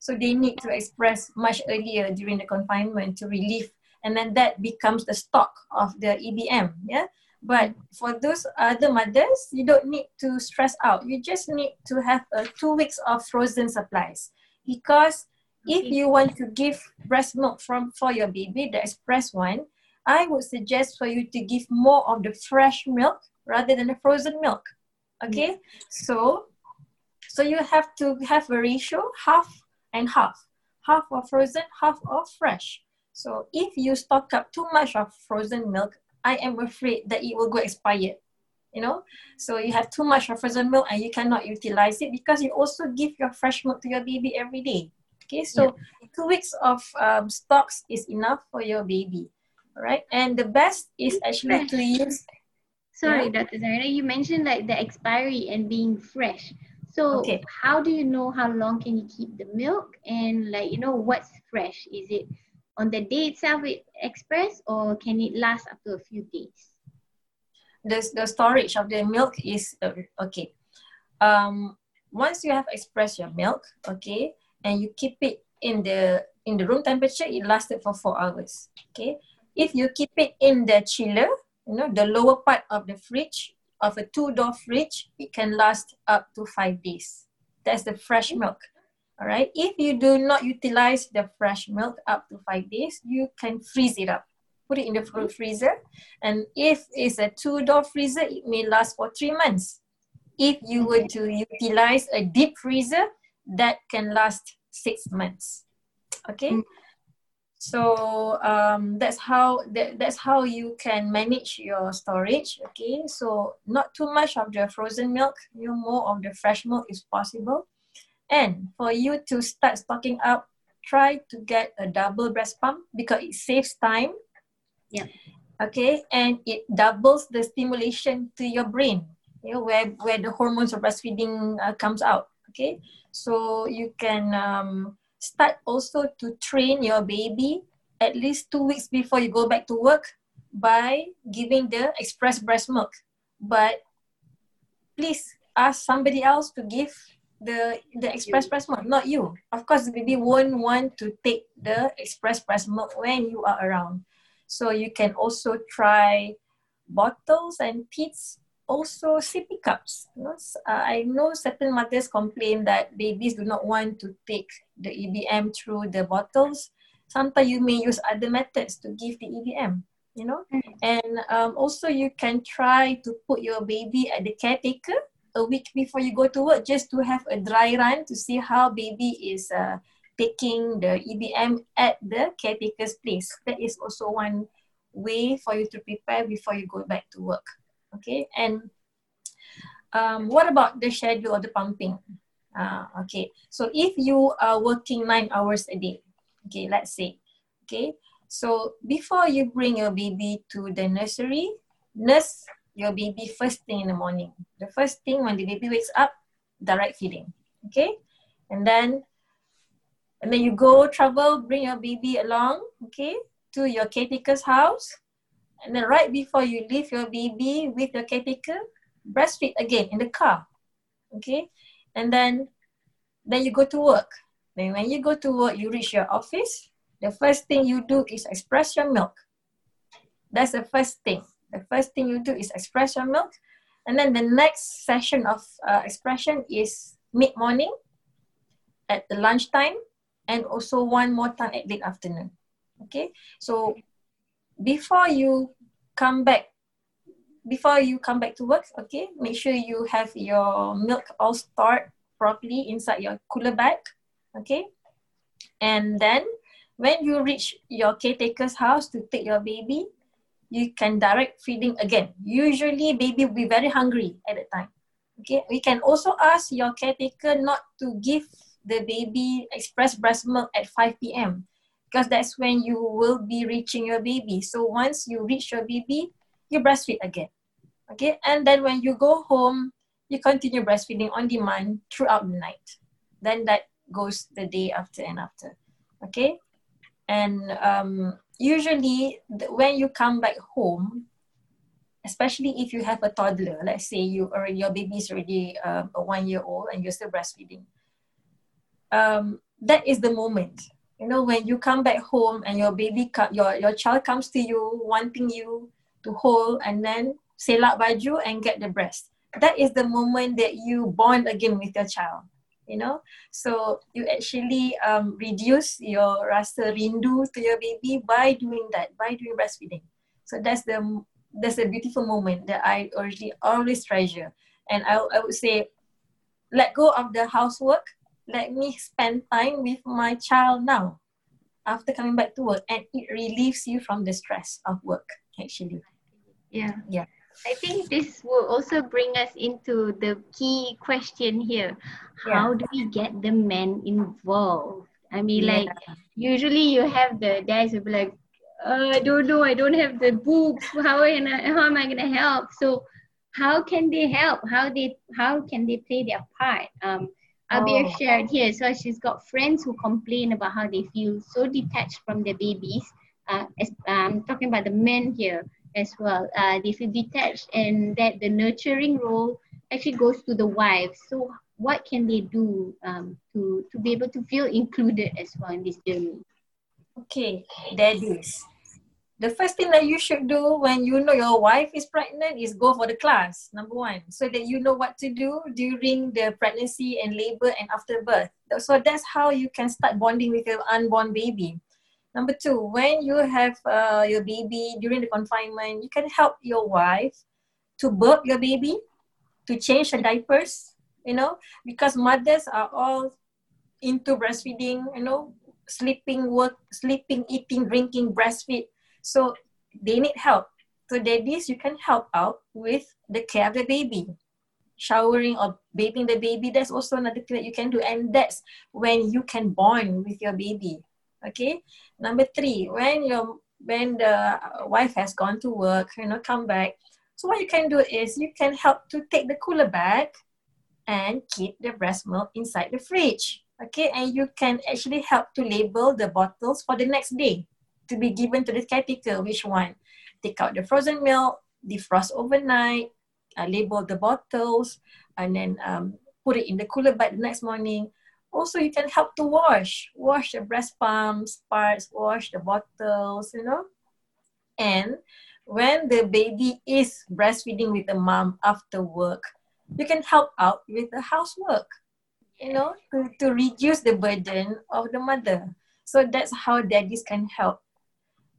So they need to express much earlier during the confinement to relieve, and then that becomes the stock of the EBM. Yeah. But for those other mothers, you don't need to stress out. You just need to have uh, two weeks of frozen supplies because if you want to give breast milk from for your baby, the express one, I would suggest for you to give more of the fresh milk rather than the frozen milk. Okay, so so you have to have a ratio half and half, half of frozen, half of fresh. So if you stock up too much of frozen milk, I am afraid that it will go expired. You know, so you have too much of frozen milk and you cannot utilize it because you also give your fresh milk to your baby every day. Okay, so yeah. two weeks of um, stocks is enough for your baby right? And the best is actually fresh. to use. Sorry, yeah. Dr. Zarina, you mentioned like the expiry and being fresh. So okay. how do you know how long can you keep the milk and like you know what's fresh? Is it on the day itself it express or can it last up to a few days? The, the storage of the milk is uh, okay. Um, once you have expressed your milk, okay, and you keep it in the in the room temperature, it lasted for four hours. Okay, if you keep it in the chiller, you know, the lower part of the fridge, of a two-door fridge, it can last up to five days. That's the fresh milk. All right. If you do not utilize the fresh milk up to five days, you can freeze it up. Put it in the freezer. And if it's a two-door freezer, it may last for three months. If you were to utilize a deep freezer, that can last six months. Okay. Mm. So um, that's how that, that's how you can manage your storage. Okay, so not too much of the frozen milk, you more of the fresh milk is possible. And for you to start stocking up, try to get a double breast pump because it saves time. Yeah. Okay, and it doubles the stimulation to your brain, you know, where where the hormones of breastfeeding uh, comes out. Okay, so you can um, start also to train your baby at least two weeks before you go back to work by giving the express breast milk. But please ask somebody else to give the the express breast milk, not you. Of course, the baby won't want to take the express breast milk when you are around. So you can also try bottles and teats also sippy cups. You know, uh, I know certain mothers complain that babies do not want to take the EBM through the bottles. Sometimes you may use other methods to give the EBM, you know. Mm-hmm. And um, also you can try to put your baby at the caretaker a week before you go to work just to have a dry run to see how baby is uh, taking the EBM at the caretaker's place. That is also one way for you to prepare before you go back to work. Okay, and um, what about the schedule of the pumping? Uh, okay, so if you are working nine hours a day, okay, let's say, okay, so before you bring your baby to the nursery, nurse your baby first thing in the morning. The first thing when the baby wakes up, direct feeding, okay, and then and then you go travel, bring your baby along, okay, to your caretaker's house, and then right before you leave your baby with your caretaker, breastfeed again in the car. Okay. And then then you go to work. Then when you go to work, you reach your office. The first thing you do is express your milk. That's the first thing. The first thing you do is express your milk. And then the next session of uh, expression is mid morning, at the lunchtime, and also one more time at late afternoon. Okay, so before you come back before you come back to work, okay, make sure you have your milk all stored properly inside your cooler bag, okay? And then when you reach your caretaker's house to take your baby, you can direct feeding again. Usually baby will be very hungry at that time. Okay, we can also ask your caretaker not to give the baby express breast milk at 5 p.m. because that's when you will be reaching your baby. So once you reach your baby, you breastfeed again. Okay, and then when you go home, you continue breastfeeding on demand throughout the night. Then that goes the day after and after. Okay, and um, usually when you come back home, especially if you have a toddler, let's say you or your baby is already uh, a one year old and you're still breastfeeding, um, that is the moment you know when you come back home and your baby your your child comes to you wanting you to hold and then selak baju and get the breast. That is the moment that you bond again with your child. You know, so you actually um, reduce your rasa rindu to your baby by doing that, by doing breastfeeding. So that's the that's a beautiful moment that I already always treasure. And I, I would say, let go of the housework. Let me spend time with my child now after coming back to work and it relieves you from the stress of work actually yeah yeah I think this will also bring us into the key question here. Yeah. How do we get the men involved? I mean, yeah. like, usually you have the dads who be like, uh, I don't know, I don't have the books. How am I, how am I going to help? So, how can they help? How they how can they play their part? Um, Abir oh. shared here. So she's got friends who complain about how they feel so detached from their babies. Uh, as, I'm talking about the men here as well. Uh, they feel detached and that the nurturing role actually goes to the wife. So what can they do um, to, to be able to feel included as well in this journey? Okay, daddies. The first thing that you should do when you know your wife is pregnant is go for the class, number one, so that you know what to do during the pregnancy and labor and after birth. So that's how you can start bonding with your unborn baby. Number two, when you have uh, your baby during the confinement, you can help your wife to burp your baby, to change the diapers, you know, because mothers are all into breastfeeding, you know, sleeping, work, sleeping, eating, drinking, breastfeed. So they need help. So daddies, you can help out with the care of the baby. Showering or bathing the baby, that's also another thing that you can do. And that's when you can bond with your baby okay number three when your when the wife has gone to work you know come back so what you can do is you can help to take the cooler bag and keep the breast milk inside the fridge okay and you can actually help to label the bottles for the next day to be given to the caretaker which one? Take out the frozen milk defrost overnight uh, label the bottles and then um, put it in the cooler bag the next morning. Also you can help to wash. Wash the breast pumps parts wash the bottles you know. And when the baby is breastfeeding with the mom after work you can help out with the housework you know to, to reduce the burden of the mother. So that's how daddies can help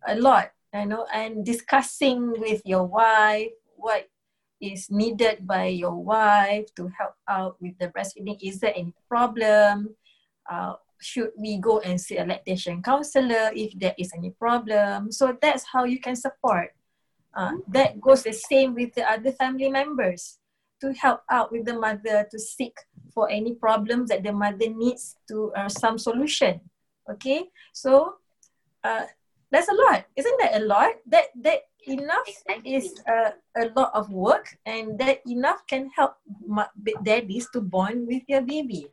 a lot, you know, and discussing with your wife what is needed by your wife to help out with the breastfeeding. Is there any problem? Uh, should we go and see a lactation counselor if there is any problem? So that's how you can support. Uh, that goes the same with the other family members to help out with the mother to seek for any problems that the mother needs to uh, some solution. Okay, so uh, that's a lot, isn't that a lot? That that enough exactly. is a, a lot of work, and that enough can help daddies to bond with your baby.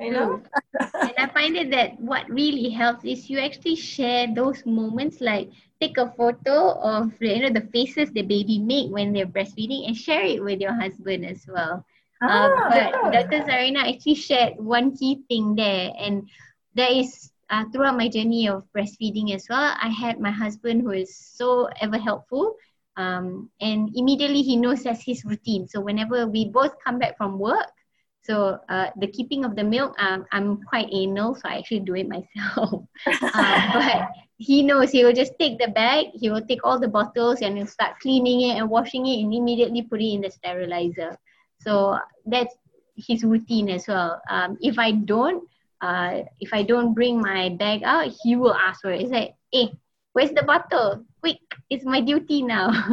You know, and I find it that what really helps is you actually share those moments, like take a photo of you know the faces the baby make when they're breastfeeding, and share it with your husband as well. Ah, uh, but yeah. Dr. Zarina actually shared one key thing there, and there is uh, throughout my journey of breastfeeding as well, I had my husband who is so ever helpful. Um, and immediately he knows that's his routine. So whenever we both come back from work, so uh, the keeping of the milk, um, I'm quite anal, so I actually do it myself. uh, but he knows he will just take the bag, he will take all the bottles and he'll start cleaning it and washing it and immediately put it in the sterilizer. So that's his routine as well. Um, if I don't, uh, if I don't bring my bag out, he will ask for it. It's like, hey, eh, where's the bottle? Quick, it's my duty now.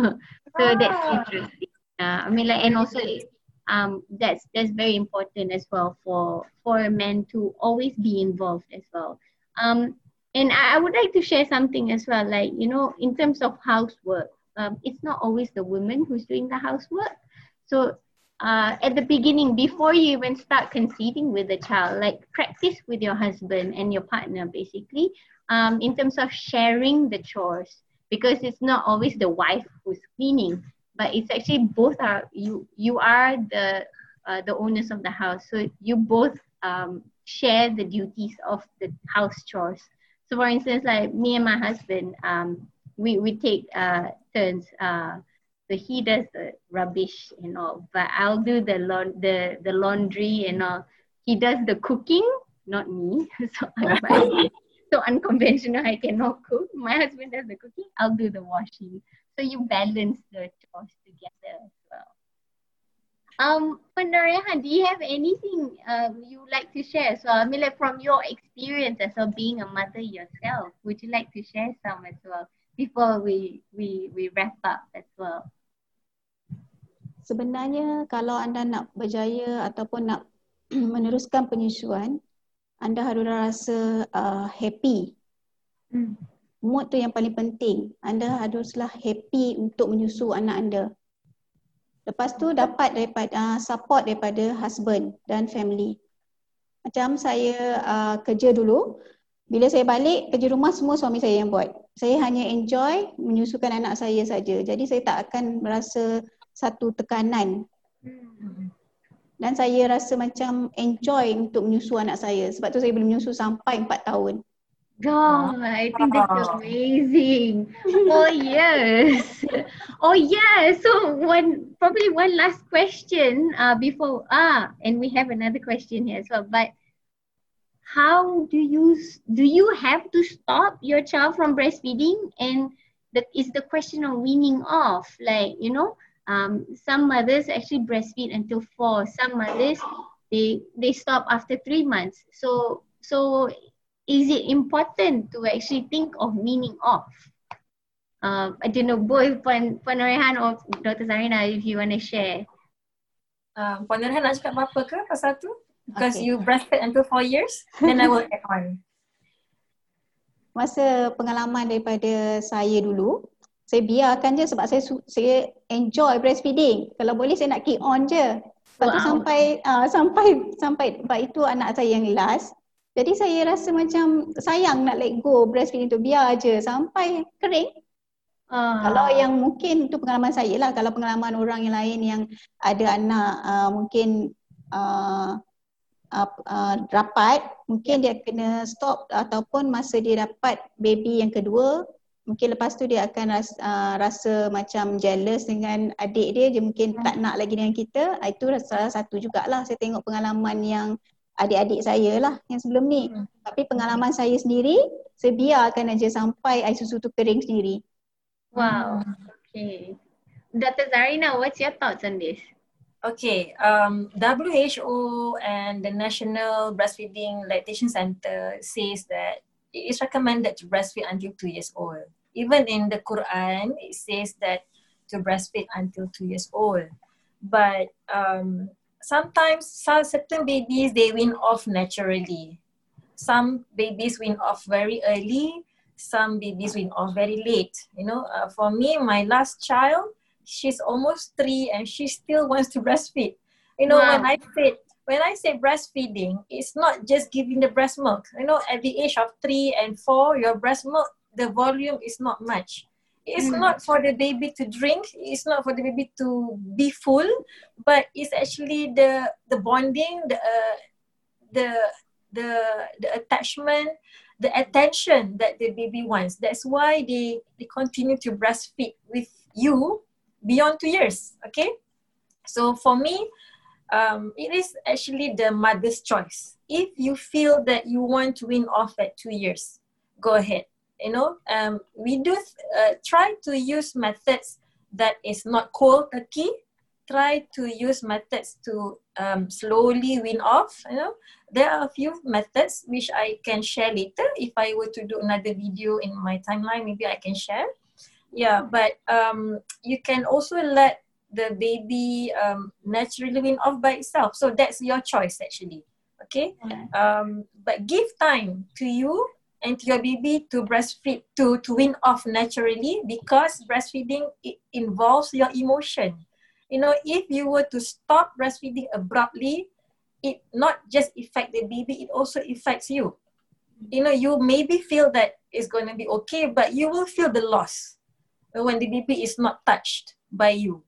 so ah. that's interesting. Uh, I mean, like, and also, um, that's that's very important as well for for men to always be involved as well. Um, and I, I would like to share something as well, like you know, in terms of housework, um, it's not always the woman who's doing the housework. So uh, at the beginning, before you even start conceiving with the child, like practice with your husband and your partner, basically, um, in terms of sharing the chores, because it's not always the wife who's cleaning, but it's actually both are you. You are the uh, the owners of the house, so you both um, share the duties of the house chores. So, for instance, like me and my husband, um, we we take uh, turns. Uh, so he does the rubbish and all, but I'll do the la- the the laundry and all. He does the cooking, not me. so I'm so unconventional. I cannot cook. My husband does the cooking. I'll do the washing. So you balance the chores together as well. Um, Puan Norehan, do you have anything um, you like to share? So I mean, like from your experience as of being a mother yourself, would you like to share some as well before we we we wrap up as well? Sebenarnya kalau anda nak berjaya ataupun nak meneruskan penyusuan, anda harus rasa uh, happy. Hmm. Mood tu yang paling penting. Anda haruslah happy untuk menyusu anak anda. Lepas tu dapat daripada uh, support daripada husband dan family. Macam saya uh, kerja dulu, bila saya balik kerja rumah semua suami saya yang buat. Saya hanya enjoy menyusukan anak saya saja. Jadi saya tak akan merasa satu tekanan. Dan saya rasa macam enjoy untuk menyusu anak saya. Sebab tu saya boleh menyusu sampai empat tahun. God, I think that's amazing. Oh yes. Oh yeah. So one probably one last question uh, before ah, and we have another question here as well. But how do you do you have to stop your child from breastfeeding? And that is the question of weaning off. Like you know, um, some mothers actually breastfeed until four. Some mothers they they stop after three months. So so is it important to actually think of meaning off? Uh, I don't know, both Puan, Puan Rehan or Dr. Zarina if you want to share. Um, Puan Rehan nak cakap apa ke pasal tu? Because okay. you breastfed until four years, then I will add on. Masa pengalaman daripada saya dulu, saya biarkan je sebab saya saya enjoy breastfeeding. Kalau boleh saya nak keep on je. Lepas wow. tu sampai uh, sampai sampai sebab itu anak saya yang last. Jadi saya rasa macam sayang nak let go breastfeeding tu biar je sampai kering. Uh. Kalau yang mungkin itu pengalaman saya lah. Kalau pengalaman orang yang lain yang ada anak uh, mungkin uh, uh, uh, rapat, mungkin dia kena stop ataupun masa dia dapat baby yang kedua, mungkin lepas tu dia akan rasa, uh, rasa macam jealous dengan adik dia dia mungkin tak nak lagi dengan kita uh, itu salah satu jugalah saya tengok pengalaman yang adik-adik saya lah yang sebelum ni. Hmm. Tapi pengalaman saya sendiri, saya biarkan aja sampai air susu tu kering sendiri. Wow. Okay. Dr. Zarina, what's your thoughts on this? Okay, um, WHO and the National Breastfeeding Lactation Center says that it is recommended to breastfeed until two years old. Even in the Quran, it says that to breastfeed until two years old. But um, sometimes some certain babies they wean off naturally. Some babies wean off very early. Some babies wean off very late. You know, uh, for me, my last child, she's almost three and she still wants to breastfeed. You know, wow. when I said when I say breastfeeding, it's not just giving the breast milk. You know, at the age of three and four, your breast milk, the volume is not much. It's mm. not for the baby to drink. It's not for the baby to be full, but it's actually the the bonding, the uh, the the the attachment, the attention that the baby wants. That's why they they continue to breastfeed with you beyond two years. Okay, so for me, um, it is actually the mother's choice. If you feel that you want to wean off at two years, go ahead. You know, um, we do uh, try to use methods that is not cold turkey. Try to use methods to um, slowly wean off. You know, there are a few methods which I can share later. If I were to do another video in my timeline, maybe I can share. Yeah, but um, you can also let the baby um, naturally wean off by itself. So that's your choice actually. Okay. Um, but give time to you and your baby to breastfeed to to wean off naturally because breastfeeding it involves your emotion. You know, if you were to stop breastfeeding abruptly, it not just affect the baby, it also affects you. You know, you maybe feel that it's going to be okay, but you will feel the loss when the baby is not touched by you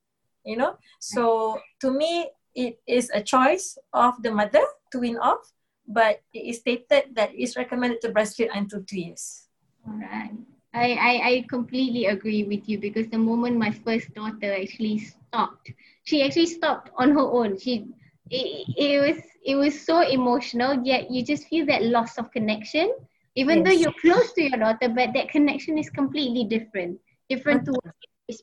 you know so to me it is a choice of the mother to wean off but it is stated that it's recommended to breastfeed until two years all right I, I, I completely agree with you because the moment my first daughter actually stopped, she actually stopped on her own. She it, it was it was so emotional, yet you just feel that loss of connection. Even yes. though you're close to your daughter, but that connection is completely different. Different to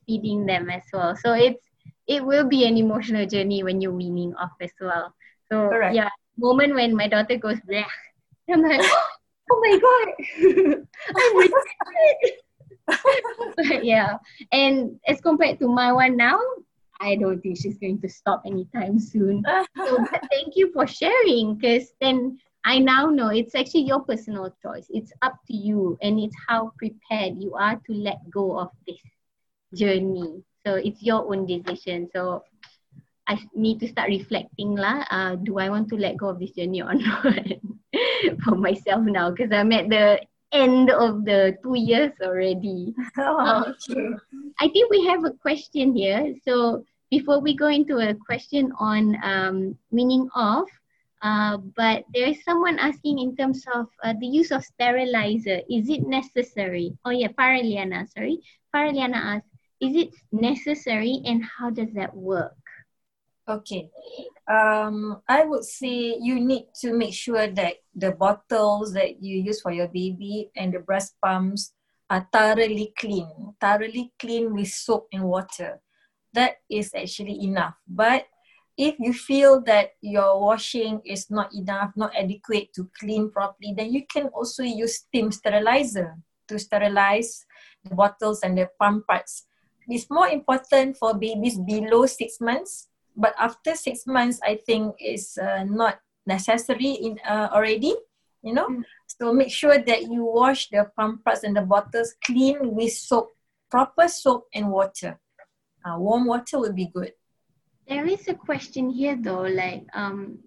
feeding them as well. So it's it will be an emotional journey when you're weaning off as well. So Correct. yeah, moment when my daughter goes bleh, I'm like, oh my god, I'm but yeah, and as compared to my one now, I don't think she's going to stop anytime soon. so thank you for sharing, because then I now know it's actually your personal choice. It's up to you, and it's how prepared you are to let go of this journey. So it's your own decision. So I need to start reflecting lah. Uh, do I want to let go of this journey or not for myself now? Because I'm at the end of the two years already. Oh, okay. I think we have a question here. So before we go into a question on um, meaning of, uh, but there is someone asking in terms of uh, the use of sterilizer. Is it necessary? Oh yeah, Faraliana, sorry. Faraliana asked, is it necessary and how does that work? Okay. Um, I would say you need to make sure that the bottles that you use for your baby and the breast pumps are thoroughly clean, thoroughly clean with soap and water. That is actually enough. But if you feel that your washing is not enough, not adequate to clean properly, then you can also use steam sterilizer to sterilize the bottles and the pump parts it's more important for babies below six months but after six months i think is uh, not necessary in uh, already you know mm. so make sure that you wash the pampers and the bottles clean with soap proper soap and water uh, warm water would be good there is a question here though like um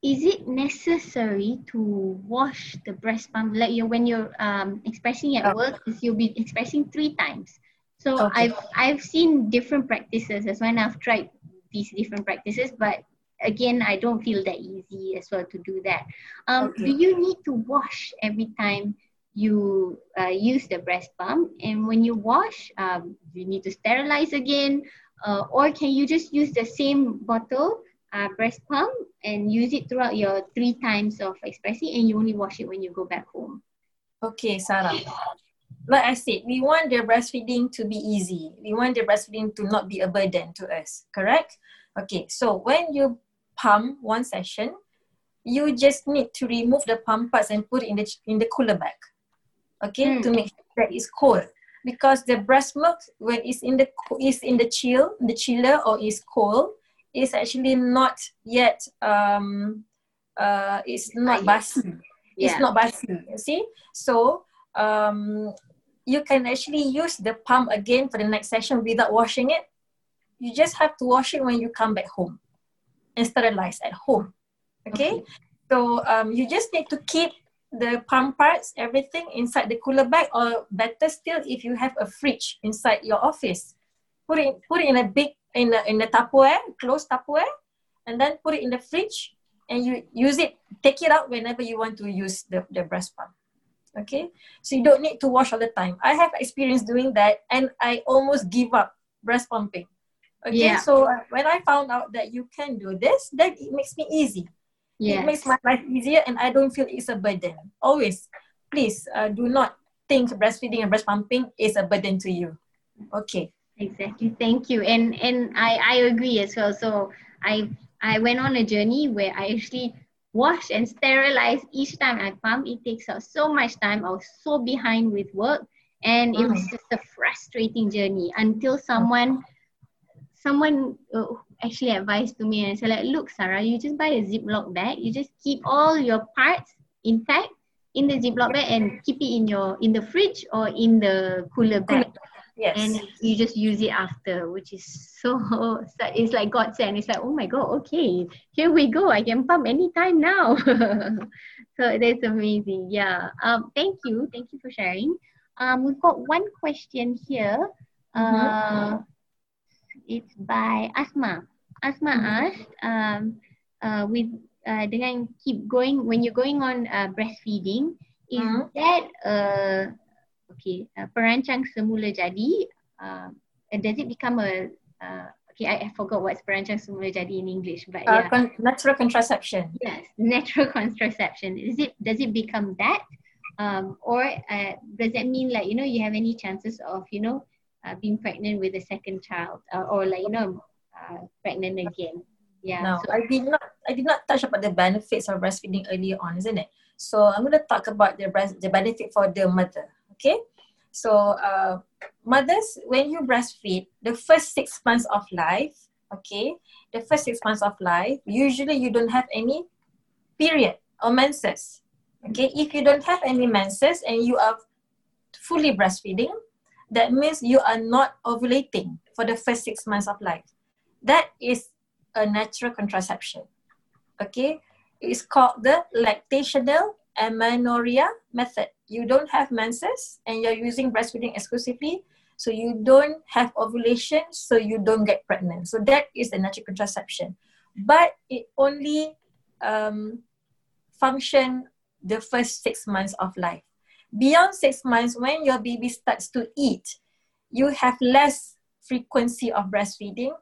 is it necessary to wash the breast pump like you when you're um expressing at oh. work you'll be expressing three times so okay. I've I've seen different practices as when I've tried these different practices, but again I don't feel that easy as well to do that. Um, okay. Do you need to wash every time you uh, use the breast pump? And when you wash, um, you need to sterilize again, uh, or can you just use the same bottle uh, breast pump and use it throughout your three times of expressing and you only wash it when you go back home. Okay, Sarah. Like I said, we want the breastfeeding to be easy. We want the breastfeeding to not be a burden to us, correct? Okay, so when you pump one session, you just need to remove the pump parts and put it in the in the cooler bag. Okay, mm. to make sure that it's cold. Because the breast milk when it's in the is in the chill, the chiller or is cold, is actually not yet um uh it's not basi. Yeah. It's not basi, you see? So um you can actually use the pump again for the next session without washing it. You just have to wash it when you come back home and sterilize at home. Okay? okay. So um you just need to keep the pump parts, everything inside the cooler bag, or better still, if you have a fridge inside your office, put it put it in a big in the in the Tupperware, closed Tupperware, and then put it in the fridge, and you use it. Take it out whenever you want to use the the breast pump. Okay, so you don't need to wash all the time. I have experience doing that, and I almost give up breast pumping. Okay, yeah. so uh, when I found out that you can do this, then it makes me easy. Yes. It makes my life easier and I don't feel it's a burden. Always, please uh, do not think breastfeeding and breast pumping is a burden to you. Okay. Exactly. Thank you. And and I, I agree as well. So I I went on a journey where I actually wash and sterilize each time I pump. It takes up so much time. I was so behind with work and it was mm. just a frustrating journey until someone someone uh, actually advised to me and said like, look, Sarah, you just buy a Ziploc bag. You just keep all your parts intact in the Ziploc bag and keep it in your in the fridge or in the cooler bag. Yes. And you just use it after, which is so, it's like God sent. It's like, oh my God, okay, here we go. I can pump anytime now. so that's amazing. Yeah. Um, thank you. Thank you for sharing. Um, we've got one question here. Uh, mm-hmm it's by Asma. Asma mm-hmm. asked um, uh, with uh, dengan keep going when you're going on uh, breastfeeding, is mm-hmm. that uh, okay uh, perancang semula jadi? Uh, does it become a uh, okay? I, I forgot what's perancang semula jadi in English, but uh, yeah, con- natural contraception. Yes, natural contraception. Is it does it become that? Um, or uh, does that mean like you know you have any chances of you know uh, being pregnant with a second child uh, or like you know uh, pregnant again yeah no so, i did not i did not touch about the benefits of breastfeeding earlier on isn't it so i'm going to talk about the breast the benefit for the mother okay? So uh, mothers when you breastfeed the first six months of life okay? The first six months of life usually you don't have any period or menses. Okay? If you don't have any menses and you are fully breastfeeding that means you are not ovulating for the first six months of life. That is a natural contraception. Okay, it's called the lactational amenorrhea method. You don't have menses and you're using breastfeeding exclusively, so you don't have ovulation, so you don't get pregnant. So that is the natural contraception, but it only um, function the first six months of life. Beyond six months, when your baby starts to eat, you have less frequency of breastfeeding.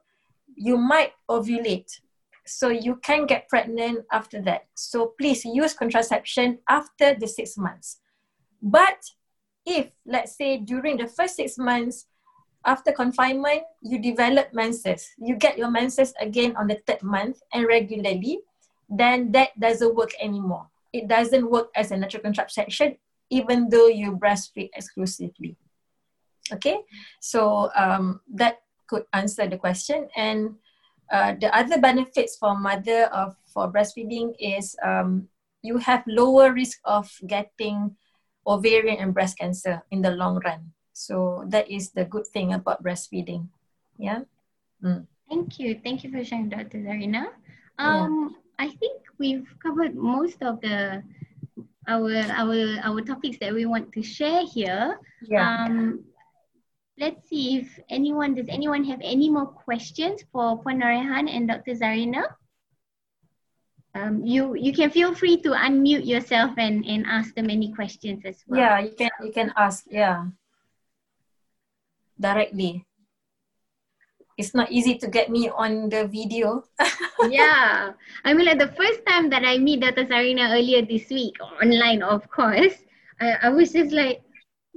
You might ovulate. So you can get pregnant after that. So please use contraception after the six months. But if, let's say, during the first six months, after confinement, you develop menses, you get your menses again on the third month and regularly, then that doesn't work anymore. It doesn't work as a natural contraception even though you breastfeed exclusively. Okay, so um, that could answer the question. And uh, the other benefits for mother of for breastfeeding is um, you have lower risk of getting ovarian and breast cancer in the long run. So that is the good thing about breastfeeding. Yeah. Mm. Thank you. Thank you for sharing, Dr. Zarina. Um, yeah. I think we've covered most of the our our our topics that we want to share here. Yeah. Um, let's see if anyone does anyone have any more questions for Puan Norehan and Dr. Zarina? Um, you you can feel free to unmute yourself and, and ask them any questions as well. Yeah, you can you can ask, yeah. Directly. it's not easy to get me on the video. yeah. I mean, like the first time that I meet Dr. Zarina earlier this week, online, of course, I, I was just like,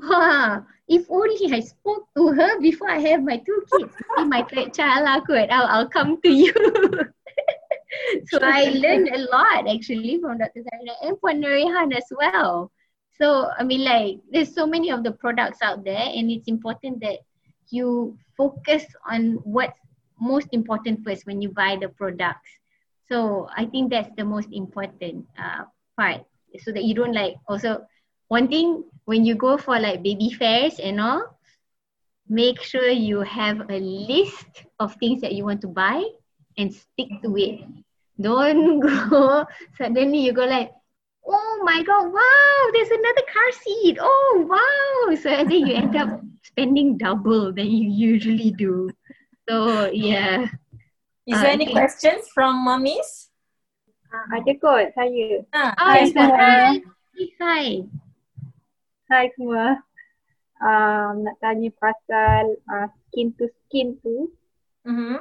wow, if only I spoke to her before I have my two kids. See my third child, lah, kot. I'll, I'll come to you. so I learned a lot actually from Dr. Zarina and from Norehan as well. So, I mean, like, there's so many of the products out there, and it's important that you focus on what's most important first when you buy the products. So I think that's the most important uh, part so that you don't like also one thing when you go for like baby fairs and all, make sure you have a list of things that you want to buy and stick to it. Don't go suddenly you go like, oh my god, wow, there's another car seat. Oh wow. So then you end up spending double than you usually do. So yeah. Is there uh, any questions from mummies? Uh, ada kot saya. Ah, hi, hi. Hi. Hai semua. Um, nak tanya pasal uh, skin to skin tu. Mm-hmm.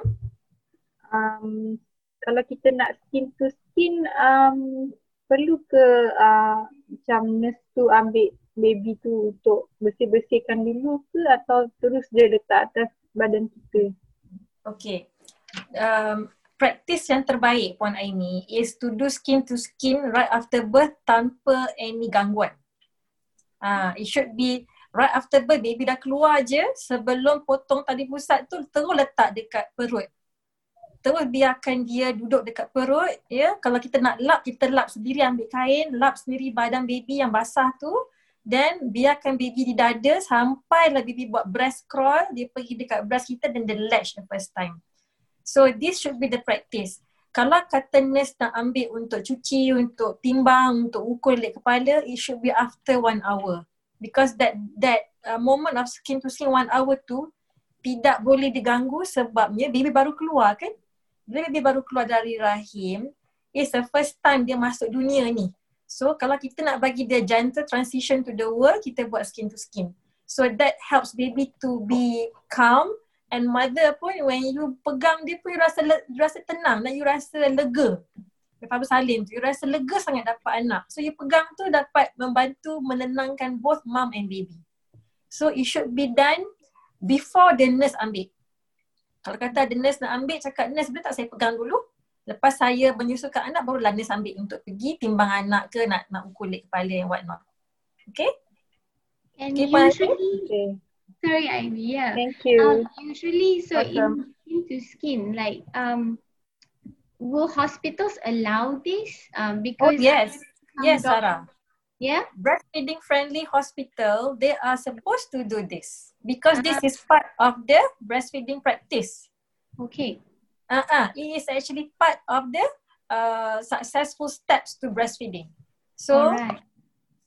Um, kalau kita nak skin to skin, um, perlu ke uh, macam nurse tu ambil baby tu untuk bersih-bersihkan dulu ke atau terus dia letak atas badan kita? Okay. Um, practice yang terbaik Puan Aini is to do skin to skin right after birth tanpa any gangguan. Uh, it should be right after birth baby dah keluar je sebelum potong tadi pusat tu terus letak dekat perut. Terus biarkan dia duduk dekat perut ya. Kalau kita nak lap kita lap sendiri ambil kain lap sendiri badan baby yang basah tu. Dan biarkan baby di dada sampai lah baby buat breast crawl dia pergi dekat breast kita dan dia latch the first time. So this should be the practice kalau kata nurse nak ambil untuk cuci, untuk timbang, untuk ukur lek kepala, it should be after one hour. Because that that uh, moment of skin to skin one hour tu tidak boleh diganggu sebabnya baby baru keluar kan bila baby baru keluar dari rahim, it's the first time dia masuk dunia ni. So kalau kita nak bagi dia gentle transition to the world, kita buat skin to skin. So that helps baby to be calm and mother pun when you pegang dia pun you rasa, you rasa tenang dan you rasa lega. Lepas Salim tu, you rasa lega sangat dapat anak. So you pegang tu dapat membantu menenangkan both mom and baby. So it should be done before the nurse ambil. Kalau kata ada nurse nak ambil, cakap nurse boleh tak saya pegang dulu? Lepas saya menyusukan anak, barulah nurse ambil untuk pergi timbang anak ke nak nak ukur kepala and what not. Okay? And okay, usually, okay. Sorry Ivy, yeah. Thank you. Um, usually, so awesome. in skin to skin, like, um, will hospitals allow this? Um, because oh yes, yes, Sarah. Yeah. Breastfeeding friendly hospital, they are supposed to do this because uh-huh. this is part of the breastfeeding practice. Okay. Uh-uh. It is actually part of the uh, successful steps to breastfeeding. So, Alright.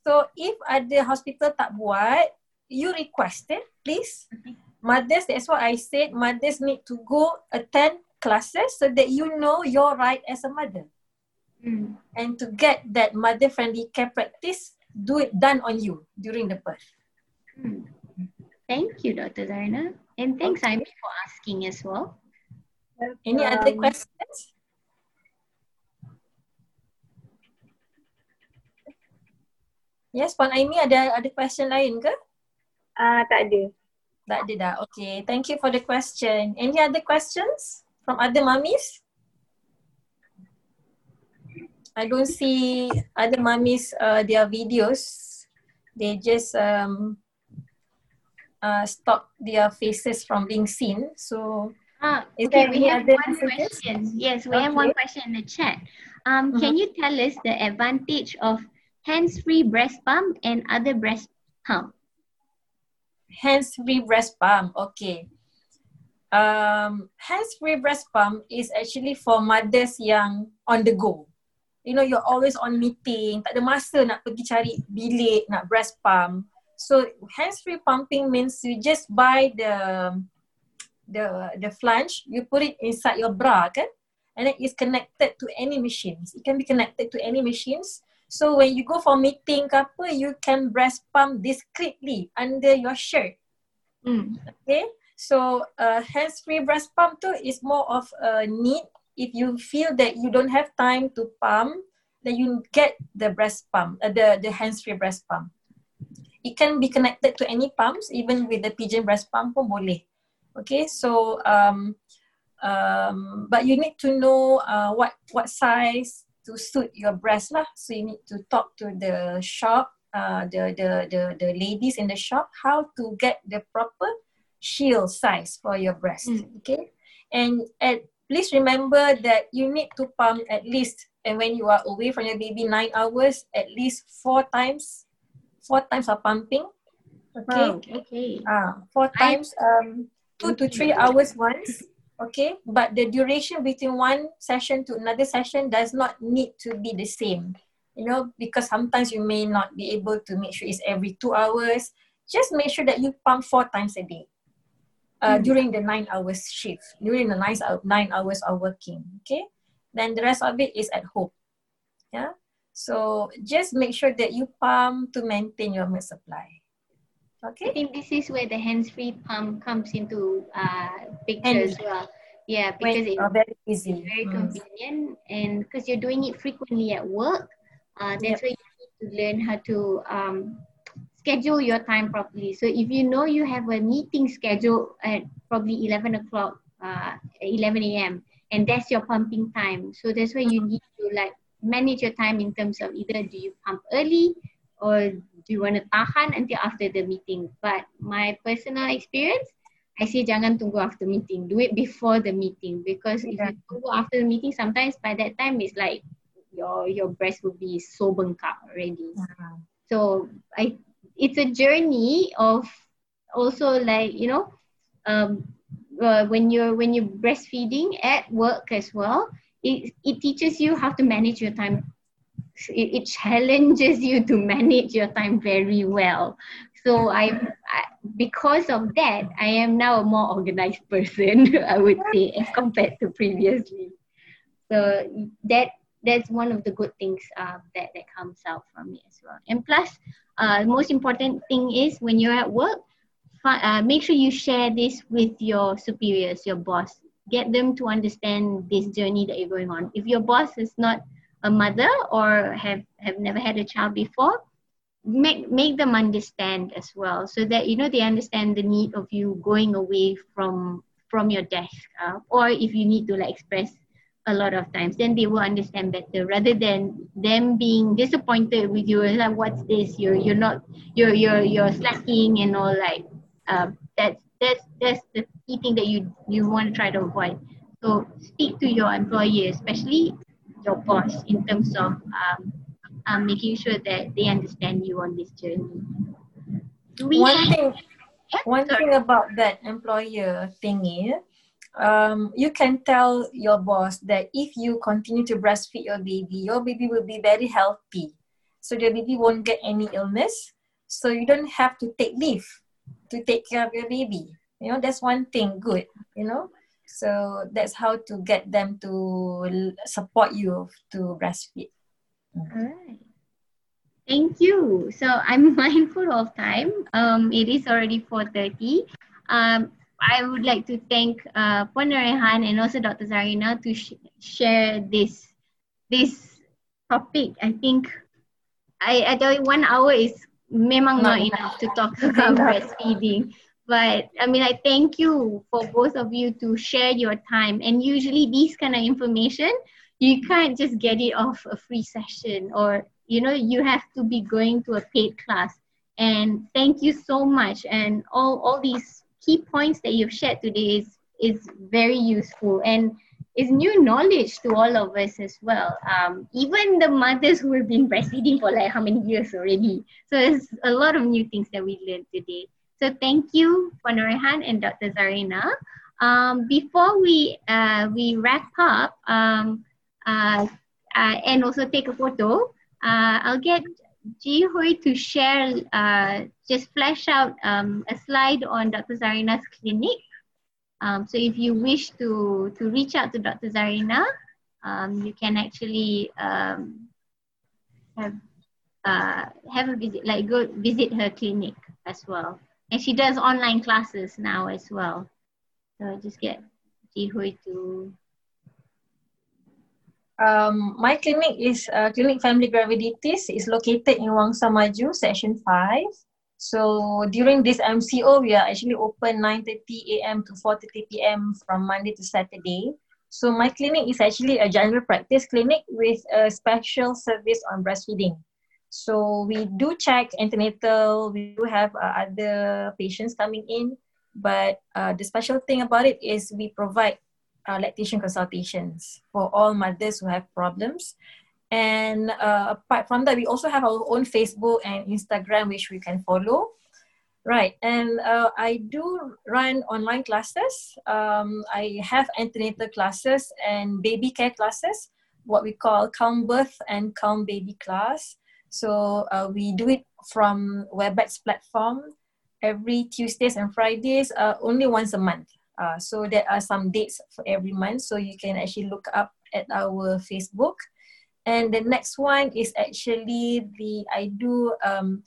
so if ada hospital tak buat, you requested, please. Okay. Mothers, that's what I said, mothers need to go attend classes so that you know your right as a mother. Mm. And to get that mother friendly care practice, do it done on you during the birth. Mm. Thank you, Dr. Zarina. And thanks, okay. Amy, for asking as well. Any um, other questions? Yes, Puan Aimi ada ada question lain ke? Ah, uh, tak ada. Tak ada dah. Okay, thank you for the question. Any other questions from other mummies? I don't see other mummies uh, their videos. They just um, uh, stop their faces from being seen. So, ah, is okay, we have one messages? question. Yes, we okay. have one question in the chat. Um, mm-hmm. Can you tell us the advantage of hands-free breast pump and other breast pump? Hands-free breast pump. Okay. Um, hands-free breast pump is actually for mothers yang on the go. You know you're always on meeting. Tak ada masa nak pergi cari bilik nak breast pump. So hands free pumping means you just buy the the the flange. You put it inside your bra kan? And then it's connected to any machines. It can be connected to any machines so when you go for meeting ke apa you can breast pump discreetly under your shirt mm. okay So uh, hands-free breast pump too is more of a need. If you feel that you don't have time to pump, then you get the breast pump, uh, the, the hands-free breast pump. It can be connected to any pumps, even with the pigeon breast pump pun boleh. Okay, so um, um, but you need to know uh, what what size to suit your breast lah. So you need to talk to the shop, uh, the, the the the ladies in the shop, how to get the proper shield size for your breast. Mm. Okay, and at please remember that you need to pump at least, and when you are away from your baby nine hours, at least four times, four times of pumping. Okay. Okay. Uh, four times. Um, two to three hours once. Okay, but the duration between one session to another session does not need to be the same. You know, because sometimes you may not be able to make sure it's every two hours. Just make sure that you pump four times a day uh, mm. during the nine hours shift, during the nine, nine hours of working. Okay, then the rest of it is at home. Yeah, so just make sure that you pump to maintain your milk supply. Okay. I think this is where the hands-free pump comes into uh, picture as well. Yeah, because it's very easy, very mm. convenient, and because you're doing it frequently at work, uh, that's yep. where you need to learn how to um, schedule your time properly. So if you know you have a meeting schedule at probably 11 o'clock, uh, 11 a.m., and that's your pumping time. So that's why you need to like manage your time in terms of either do you pump early or do you want to tahan until after the meeting. But my personal experience, I say jangan tunggu after meeting. Do it before the meeting because yeah. if you tunggu after the meeting, sometimes by that time it's like your your breast will be so bengkak already. Uh-huh. So I it's a journey of also like you know um uh, when you're when you're breastfeeding at work as well it, it teaches you how to manage your time it, it challenges you to manage your time very well so I, I because of that i am now a more organized person i would say as compared to previously so that that's one of the good things uh, that, that comes out from it as well. And plus, uh, most important thing is when you're at work, uh, make sure you share this with your superiors, your boss. Get them to understand this journey that you're going on. If your boss is not a mother or have, have never had a child before, make make them understand as well so that you know they understand the need of you going away from from your desk uh, or if you need to like express a lot of times then they will understand better rather than them being disappointed with you like what's this? You're you're not you're you're you're slacking and all like uh, that's that's that's the key thing that you you want to try to avoid. So speak to your employer especially your boss in terms of um, um, making sure that they understand you on this journey one thing yeah? one Sorry. thing about that employer thingy um, you can tell your boss that if you continue to breastfeed your baby, your baby will be very healthy. So your baby won't get any illness. So you don't have to take leave to take care of your baby. You know, that's one thing good, you know. So that's how to get them to support you to breastfeed. All right. Thank you. So I'm mindful of time. Um, it is already 4.30. Um, I would like to thank uh, Puan Rehan and also Dr. Zarina to sh- share this this topic. I think I, I tell you one hour is memang not, not enough to talk about breastfeeding. But I mean, I thank you for both of you to share your time. And usually, these kind of information, you can't just get it off a free session, or you know, you have to be going to a paid class. And thank you so much. And all all these key points that you've shared today is is very useful and is new knowledge to all of us as well. Um, even the mothers who have been breastfeeding for like how many years already. So there's a lot of new things that we learned today. So thank you, Rehan and Dr. Zarina. Um, before we uh, we wrap up um, uh, uh, and also take a photo, uh, I'll get Ji Hui to share, uh, just flash out um, a slide on Dr. Zarina's clinic. Um, so if you wish to, to reach out to Dr. Zarina, um, you can actually um, have, uh, have a visit, like go visit her clinic as well. And she does online classes now as well. So I just get Jihui to. Um, my clinic is uh, Clinic Family Graviditis. is located in Wangsa Maju, Section 5. So during this MCO, we are actually open 9.30 a.m. to 4.30 p.m. from Monday to Saturday. So my clinic is actually a general practice clinic with a special service on breastfeeding. So we do check antenatal, we do have uh, other patients coming in, but uh, the special thing about it is we provide uh, lactation consultations for all mothers who have problems. And uh, apart from that, we also have our own Facebook and Instagram, which we can follow. Right, and uh, I do run online classes. Um, I have antenatal classes and baby care classes, what we call calm birth and calm baby class. So uh, we do it from WebEx platform every Tuesdays and Fridays, uh, only once a month. Uh, so there are some dates for every month, so you can actually look up at our Facebook. And the next one is actually the I do um,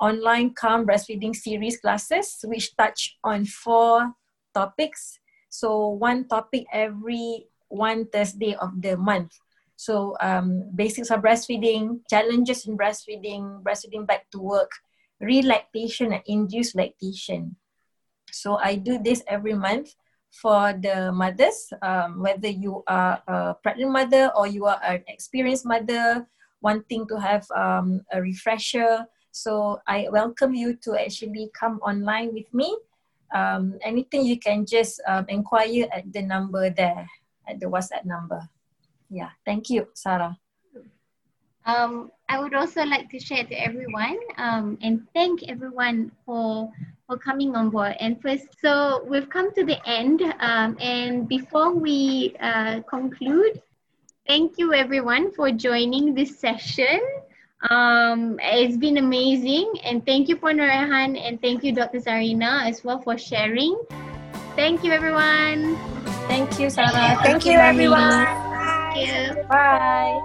online calm breastfeeding series classes, which touch on four topics. So one topic every one Thursday of the month. So um, basics of breastfeeding, challenges in breastfeeding, breastfeeding back to work, relactation and induced lactation. So I do this every month for the mothers, um, whether you are a pregnant mother or you are an experienced mother wanting to have um, a refresher so I welcome you to actually come online with me. Um, anything you can just um, inquire at the number there, at the WhatsApp number. Yeah, thank you, Sarah. Um, I would also like to share to everyone um, and thank everyone for for coming on board. And first, so we've come to the end. Um, and before we uh, conclude, thank you everyone for joining this session. Um, it's been amazing and thank you for Norehan and thank you Dr. Zarina as well for sharing. Thank you everyone. Thank you Sarah. Thank, thank you everyone. Thank you. Bye.